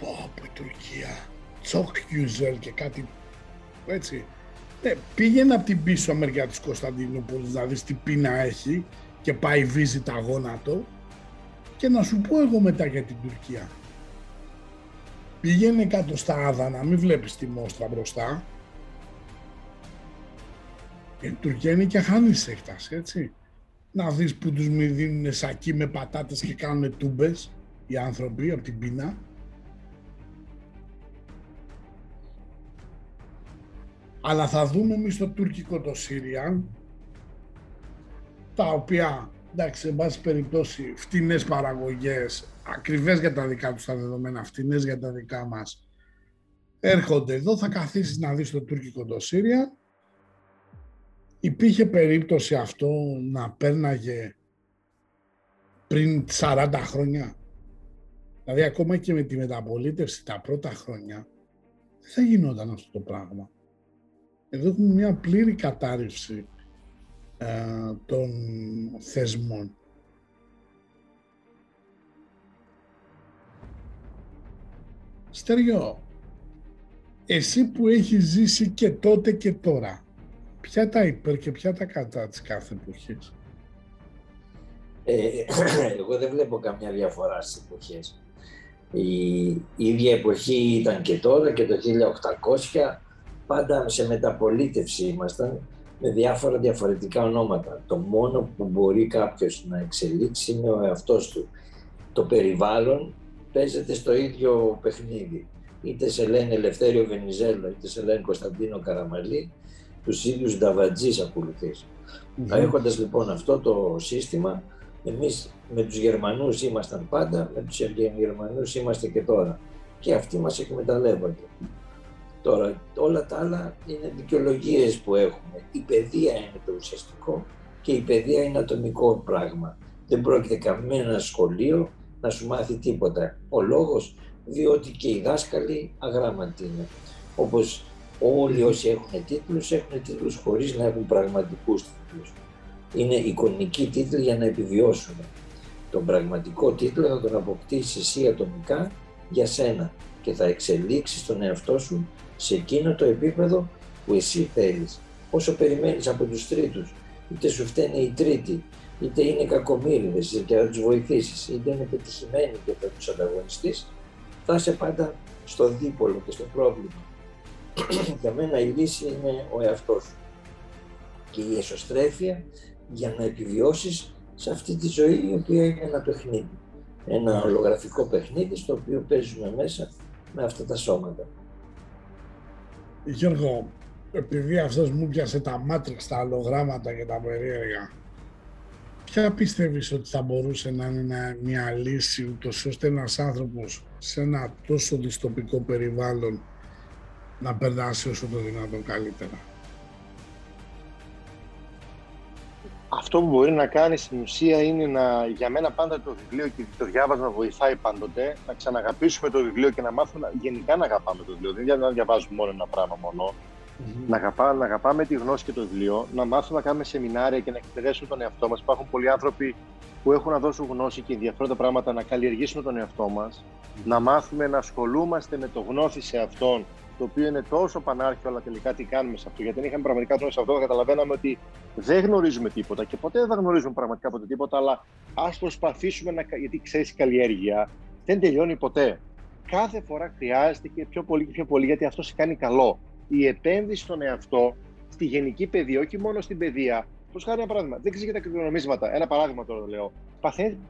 Πω πω η Τουρκία, çok güzel και κάτι έτσι. Ναι, πήγαινε από την πίσω μεριά της Κωνσταντινούπολης να δεις τι πείνα έχει και πάει βίζει τα γόνατο και να σου πω εγώ μετά για την Τουρκία. Πήγαινε κάτω στα άδανα, μην βλέπεις τη μόστρα μπροστά. Η Τουρκία είναι και χάνεις έκταση, έτσι. Να δεις που τους μη δίνουν σακί με πατάτες και κάνουν τούμπες οι άνθρωποι από την πείνα. Αλλά θα δούμε εμείς το τουρκικό το Σύριαν, τα οποία, εντάξει, σε πάση περιπτώσει, φτηνές παραγωγές, ακριβές για τα δικά τους τα δεδομένα, φτηνές για τα δικά μας, έρχονται εδώ, θα καθίσεις να δεις το τουρκικό το Σύρια. Υπήρχε περίπτωση αυτό να πέρναγε πριν 40 χρόνια; Δηλαδή ακόμα και με τη μεταπολίτευση τα πρώτα χρόνια δεν θα γινόταν αυτό το πράγμα. Εδώ έχουμε μια πλήρη κατάρρευση ε, των θεσμών. Στεριό, εσύ που έχεις ζήσει και τότε και τώρα, ποια τα υπέρ και ποια τα κατά της κάθε εποχής; Ε, [clears throat] εγώ δεν βλέπω καμιά διαφορά στις εποχές. Η, η ίδια εποχή ήταν και τώρα και το 1800, πάντα σε μεταπολίτευση ήμασταν με διάφορα διαφορετικά ονόματα. Το μόνο που μπορεί κάποιος να εξελίξει είναι ο εαυτός του. Το περιβάλλον παίζεται στο ίδιο παιχνίδι. Είτε σε λένε Ελευθέριο Βενιζέλο, είτε σε λένε Κωνσταντίνο Καραμαλή, τους ίδιους νταβατζείς ακολουθείς. Mm-hmm. Έχοντας λοιπόν αυτό το σύστημα, εμείς με τους Γερμανούς ήμασταν πάντα, με τους Γερμανούς είμαστε και τώρα. Και αυτοί μας εκμεταλλεύονται. Τώρα, όλα τα άλλα είναι δικαιολογίες που έχουμε. Η παιδεία είναι το ουσιαστικό και η παιδεία είναι ατομικό πράγμα. Δεν πρόκειται κανένα σχολείο να σου μάθει τίποτα. Ο λόγος, διότι και οι δάσκαλοι αγράμματοι είναι. Όπως όλοι όσοι έχουν τίτλους, έχουν τίτλους χωρίς να έχουν πραγματικούς τίτλους. Είναι εικονικοί τίτλοι για να επιβιώσουν. Τον πραγματικό τίτλο θα τον αποκτήσεις εσύ ατομικά για σένα και θα εξελίξεις τον εαυτό σου σε εκείνο το επίπεδο που εσύ θέλεις. Όσο περιμένεις από τους τρίτους, είτε σου φταίνει οι τρίτοι, είτε είναι κακομύριδες και θα τους βοηθήσεις, είτε είναι πετυχημένοι και θα τους ανταγωνιστείς, θα είσαι πάντα στο δίπολο και στο πρόβλημα. [clears throat] για μένα η λύση είναι ο εαυτός σου και η εσωστρέφεια για να επιβιώσεις σε αυτή τη ζωή η οποία είναι ένα παιχνίδι. Ένα ολογραφικό παιχνίδι στο οποίο παίζουμε μέσα με αυτά τα σώματα. Γιώργο, επειδή αυτός μου πιάσε τα μάτριξ, τα αλλογράμματα και τα περίεργα, ποια πιστεύεις ότι θα μπορούσε να είναι μια λύση ούτως ώστε ένας άνθρωπος σε ένα τόσο δυστοπικό περιβάλλον να περνάσει όσο το δυνατόν καλύτερα; Αυτό που μπορεί να κάνει στην ουσία είναι να, για μένα πάντα το βιβλίο και το διάβασμα βοηθάει πάντοτε να ξαναγαπήσουμε το βιβλίο και να μάθουμε γενικά να αγαπάμε το βιβλίο. Δεν είναι να διαβάζουμε μόνο ένα πράγμα μόνο. Mm-hmm. Να, αγαπά, να αγαπάμε τη γνώση και το βιβλίο, να μάθουμε να κάνουμε σεμινάρια και να εκπαιδεύσουμε τον εαυτό μας. Υπάρχουν πολλοί άνθρωποι που έχουν να δώσουν γνώση και ενδιαφέροντα πράγματα να καλλιεργήσουμε τον εαυτό μας, mm-hmm. να μάθουμε να ασχολούμαστε με το γνώθι σε αυτόν το οποίο είναι τόσο πανάρχιο, αλλά τελικά τι κάνουμε σε αυτό. Γιατί αν είχαμε πραγματικά γνώση σε αυτό, θα καταλαβαίναμε ότι δεν γνωρίζουμε τίποτα και ποτέ δεν θα γνωρίζουμε πραγματικά ποτέ τίποτα. Αλλά ας προσπαθήσουμε να. Γιατί ξέρεις, η καλλιέργεια δεν τελειώνει ποτέ. Κάθε φορά χρειάζεται και πιο πολύ και πιο πολύ, γιατί αυτό σε κάνει καλό. Η επένδυση στον εαυτό, στη γενική παιδεία, όχι μόνο στην παιδεία. Πώς χάρη ένα παράδειγμα, δεν ξέρεις για τα κρυπτονομίσματα. Ένα παράδειγμα τώρα λέω.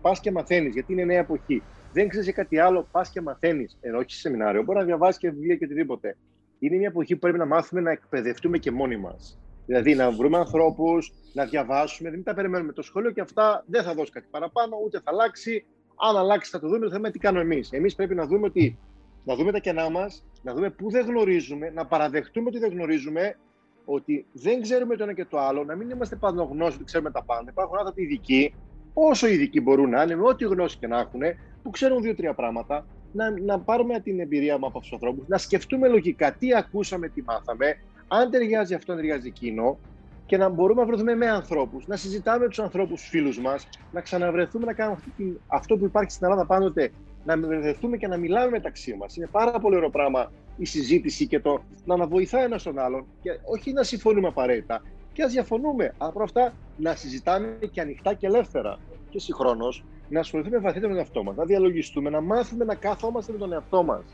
Πας και μαθαίνεις, γιατί είναι νέα εποχή δεν ξέρεις κάτι άλλο, πας και μαθαίνεις. Ενώ όχι σε σεμινάριο, μπορεί να διαβάσεις και βιβλία και οτιδήποτε. Είναι μια εποχή που πρέπει να μάθουμε να εκπαιδευτούμε και μόνοι μας. Δηλαδή να βρούμε ανθρώπους, να διαβάσουμε, δεν τα περιμένουμε το σχολείο και αυτά δεν θα δώσει κάτι παραπάνω, ούτε θα αλλάξει. Αν αλλάξει, θα το δούμε. Το θέμα είναι τι κάνουμε εμείς. Εμείς πρέπει να δούμε ότι να δούμε τα κενά μας, να δούμε πού δεν γνωρίζουμε, να παραδεχτούμε ότι δεν γνωρίζουμε, ότι δεν ξέρουμε το ένα και το άλλο, να μην είμαστε γνώση ότι ξέρουμε τα πάντα. Υπάρχουν άνθρωποι ειδικοί, όσο ειδικοί μπορούν να είναι, με ό,τι γνώση και να έχουν, που ξέρουν δύο-τρία πράγματα, να, να πάρουμε την εμπειρία μου από τους ανθρώπους, να σκεφτούμε λογικά τι ακούσαμε, τι μάθαμε, αν ταιριάζει αυτό, αν ταιριάζει εκείνο, και να μπορούμε να βρεθούμε με ανθρώπους, να συζητάμε με τους ανθρώπους, τους φίλους μας, να ξαναβρεθούμε να κάνουμε αυτή, αυτό που υπάρχει στην Ελλάδα πάντοτε, να βρεθούμε και να μιλάμε μεταξύ μας. Είναι πάρα πολύ ωραίο πράγμα η συζήτηση και το να αναβοηθάει ένας τον άλλον και όχι να συμφωνούμε απαραίτητα. Και ας διαφωνούμε, αλλά αυτά να συζητάμε και ανοιχτά και ελεύθερα. Και συγχρόνως να ασχοληθούμε βαθύτερα με τον εαυτό μας, να διαλογιστούμε, να μάθουμε να κάθομαστε με τον εαυτό μας.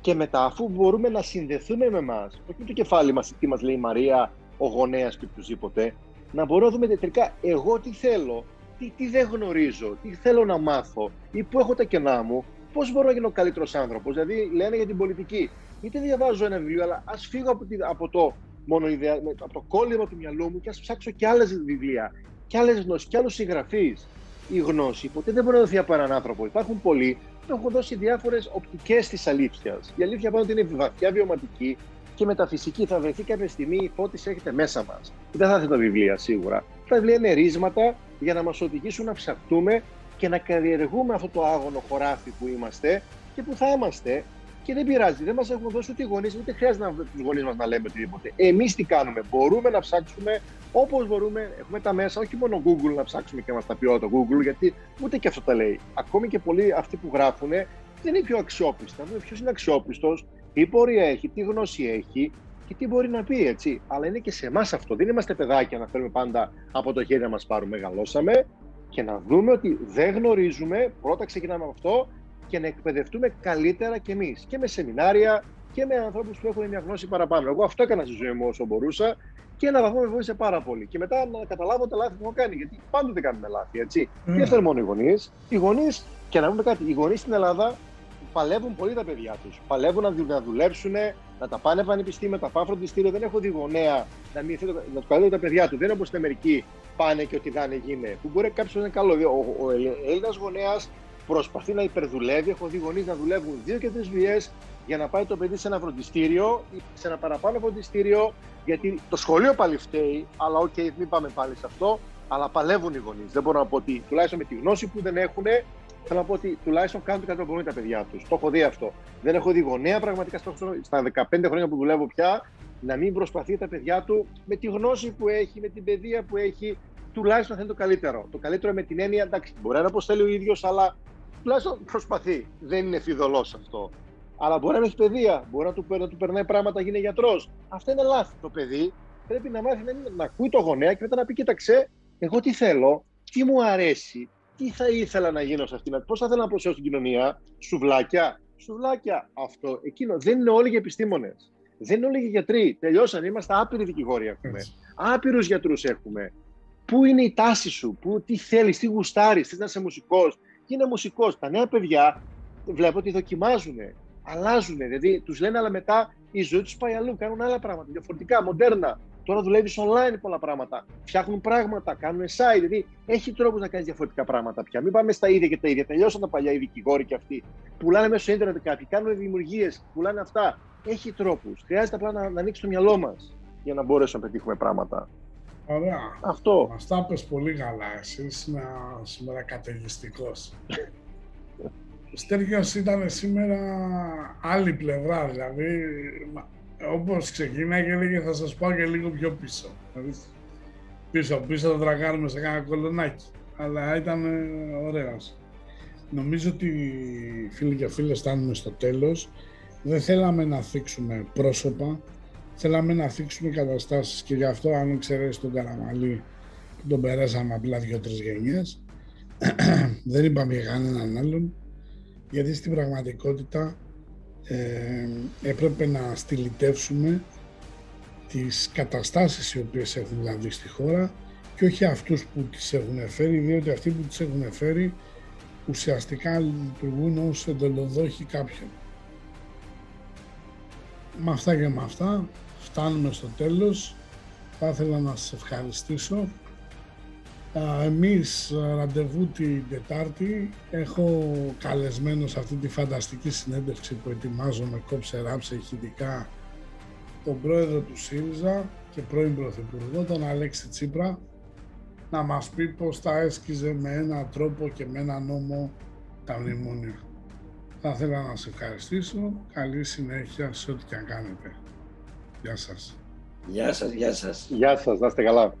Και μετά, αφού μπορούμε να συνδεθούμε με εμάς, όχι με το κεφάλι μας, τι μας λέει η Μαρία, ο γονέας και οποιοδήποτε, να μπορούμε να δούμε τελικά εγώ τι θέλω, τι, τι δεν γνωρίζω, τι θέλω να μάθω ή πού έχω τα κενά μου, πώς μπορώ να γίνω καλύτερος άνθρωπος. Δηλαδή, λένε για την πολιτική. Είτε διαβάζω ένα βιβλίο, αλλά ας φύγω από, από το μόνο ιδέα, από το κόλλημα του μυαλού μου και ας ψάξω και άλλες βιβλία, και άλλες γνώσεις, και άλλους συγγραφείς η γνώση ποτέ δεν μπορεί να δοθεί από έναν άνθρωπο. Υπάρχουν πολλοί που έχουν δώσει διάφορες οπτικές της αλήθειας. Η αλήθεια πάντοτε είναι βαθιά βιωματική και μεταφυσική. Θα βρεθεί κάποια στιγμή η φώτιση έχετε μέσα μας. Δεν θα έρθει τα βιβλία σίγουρα. Τα βιβλία είναι ρίσματα για να μας οδηγήσουν να ψαχτούμε και να καλλιεργούμε αυτό το άγωνο χωράφι που είμαστε και που θα είμαστε. Και δεν πειράζει, δεν μας έχουν δώσει ούτε οι γονείς, ούτε χρειάζεται να του γονείς μας να λέμε οτιδήποτε. Εμείς τι κάνουμε, μπορούμε να ψάξουμε Όπως μπορούμε, έχουμε τα μέσα, όχι μόνο Google να ψάξουμε και να μας τα πει όλο το Google, γιατί ούτε και αυτό τα λέει. Ακόμη και πολλοί αυτοί που γράφουν δεν είναι πιο αξιόπιστα. δούμε ποιος είναι αξιόπιστος, τι πορεία έχει, τι γνώση έχει και τι μπορεί να πει, έτσι. Αλλά είναι και σε εμάς αυτό. Δεν είμαστε παιδάκια να θέλουμε πάντα από το χέρι να μας πάρουμε. Μεγαλώσαμε και να δούμε ότι δεν γνωρίζουμε. Πρώτα ξεκινάμε με αυτό και να εκπαιδευτούμε καλύτερα κι εμείς. Και με σεμινάρια και με ανθρώπους που έχουν μια γνώση παραπάνω. Εγώ αυτό έκανα στη ζωή μου όσο μπορούσα και ένα βαθμό με βοήθησε πάρα πολύ. Και μετά να καταλάβω τα λάθη που έχω κάνει. Γιατί πάντοτε κάνουμε λάθη, έτσι. Mm. Δεν θέλουν μόνο οι γονείς. Οι γονείς, και να πούμε κάτι, οι γονείς στην Ελλάδα παλεύουν πολύ τα παιδιά τους. Παλεύουν να, να δουλέψουν, να τα πάνε πανεπιστήμια, να τα πάνε φροντιστήριο. Δεν έχω δει γονέα να, μην, να τους καλούν τα παιδιά τους. Δεν είναι όπως στην Αμερική πάνε και ό,τι γίνει έγινε. Που μπορεί κάποιος να είναι καλό. Ο, ο, ο Έλληνας γονέας προσπαθεί να υπερδουλεύει. Έχω δει γονείς να δουλεύουν δύο και τρεις δουλειές για να πάει το παιδί σε ένα φροντιστήριο ή σε ένα παραπάνω φροντιστήριο. Γιατί το σχολείο πάλι φταίει, αλλά ok, okay, μην πάμε πάλι σε αυτό. Αλλά παλεύουν οι γονείς. Δεν μπορώ να πω ότι τουλάχιστον με τη γνώση που δεν έχουν, θέλω να πω ότι τουλάχιστον κάνουν το κατά δύναμη τα παιδιά τους. Το έχω δει αυτό. Δεν έχω δει γονέα πραγματικά στα 15 χρόνια που δουλεύω πια να μην προσπαθεί τα παιδιά του με τη γνώση που έχει, με την παιδεία που έχει, τουλάχιστον να θέλει το καλύτερο. Το καλύτερο με την έννοια, εντάξει, μπορεί να πω θέλει ο ίδιος, αλλά τουλάχιστον προσπαθεί. Δεν είναι φιδωλός αυτό. Αλλά μπορεί να έχει παιδεία, μπορεί να του, να του περνάει πράγματα, γίνει γιατρός. Αυτό είναι λάθος. Το παιδί πρέπει να μάθει να, να ακούει το γονέα και μετά να πει: Κοίταξε, εγώ τι θέλω, τι μου αρέσει, τι θα ήθελα να γίνω σε αυτήν, πώς θα ήθελα να προσφέρω στην κοινωνία, σουβλάκια. Σουβλάκια αυτό, εκείνο. Δεν είναι όλοι για επιστήμονες. Δεν είναι όλοι για γιατροί. Τελειώσαν. Είμαστε άπειροι δικηγόροι έχουμε. Άπειρους γιατρούς έχουμε. Πού είναι η τάση σου, που, τι θέλεις, τι γουστάρεις, θες να είσαι μουσικός; Είναι μουσικός; Τα νέα παιδιά βλέπω ότι δοκιμάζουν, αλλάζουν. Δηλαδή τους λένε, αλλά μετά η ζωή τους πάει αλλού. Κάνουν άλλα πράγματα διαφορετικά, μοντέρνα. Τώρα δουλεύεις online πολλά πράγματα. Φτιάχνουν πράγματα, κάνουν site. Δηλαδή έχει τρόπο να κάνεις διαφορετικά πράγματα πια. Μην πάμε στα ίδια και τα ίδια. Τελειώσαν τα παλιά οι δικηγόροι και αυτοί. Πουλάνε μέσω ίντερνετ κάποιοι, κάνουν δημιουργίες, πουλάνε αυτά. Έχει τρόπους. Χρειάζεται απλά να, να ανοίξεις το μυαλό μας για να μπορέσουμε να πετύχουμε πράγματα. Ωραία. Αυτό. Μας τα πες πολύ καλά. Εσύ είσαι σήμερα καταιγιστικός. Ο [laughs] Στέργιος ήταν σήμερα άλλη πλευρά, δηλαδή όπως ξεκίναγε και έλεγε θα σας πάω και λίγο πιο πίσω. Δηλαδή, πίσω, πίσω θα τραγάρουμε σε κάνα κολονάκι. Αλλά ήταν ωραίος. Νομίζω ότι φίλοι και φίλες φτάνουμε στο τέλος. Δεν θέλαμε να θίξουμε πρόσωπα, θέλαμε να θίξουμε καταστάσεις και γι' αυτό αν εξαιρέσεις τον Καραμαλή που τον περάσαμε απλά δύο-τρεις γενιές, [clears throat] δεν είπαμε για κανέναν άλλον, γιατί στην πραγματικότητα ε, έπρεπε να στυλιτεύσουμε τις καταστάσεις οι οποίες έχουν λάβει στη χώρα και όχι αυτούς που τις έχουν φέρει, διότι αυτοί που τις έχουν φέρει ουσιαστικά λειτουργούν ως εντολοδόχοι κάποιον. Με αυτά και με αυτά φτάνουμε στο τέλος. Θα ήθελα να σας ευχαριστήσω εμείς ραντεβού την Τετάρτη έχω καλεσμένο σε αυτή τη φανταστική συνέντευξη που ετοιμάζομαι κόψε ράψε ηχητικά τον πρόεδρο του ΣΥΡΙΖΑ και πρώην πρωθυπουργό, τον Αλέξη Τσίπρα, να μας πει πώς τα έσκιζε με έναν τρόπο και με έναν νόμο τα μνημόνια. Θα ήθελα να σε ευχαριστήσω. Καλή συνέχεια σε ό,τι και αν κάνετε. Γεια σας. Γεια σας, γεια σας. Γεια σας, να είστε καλά.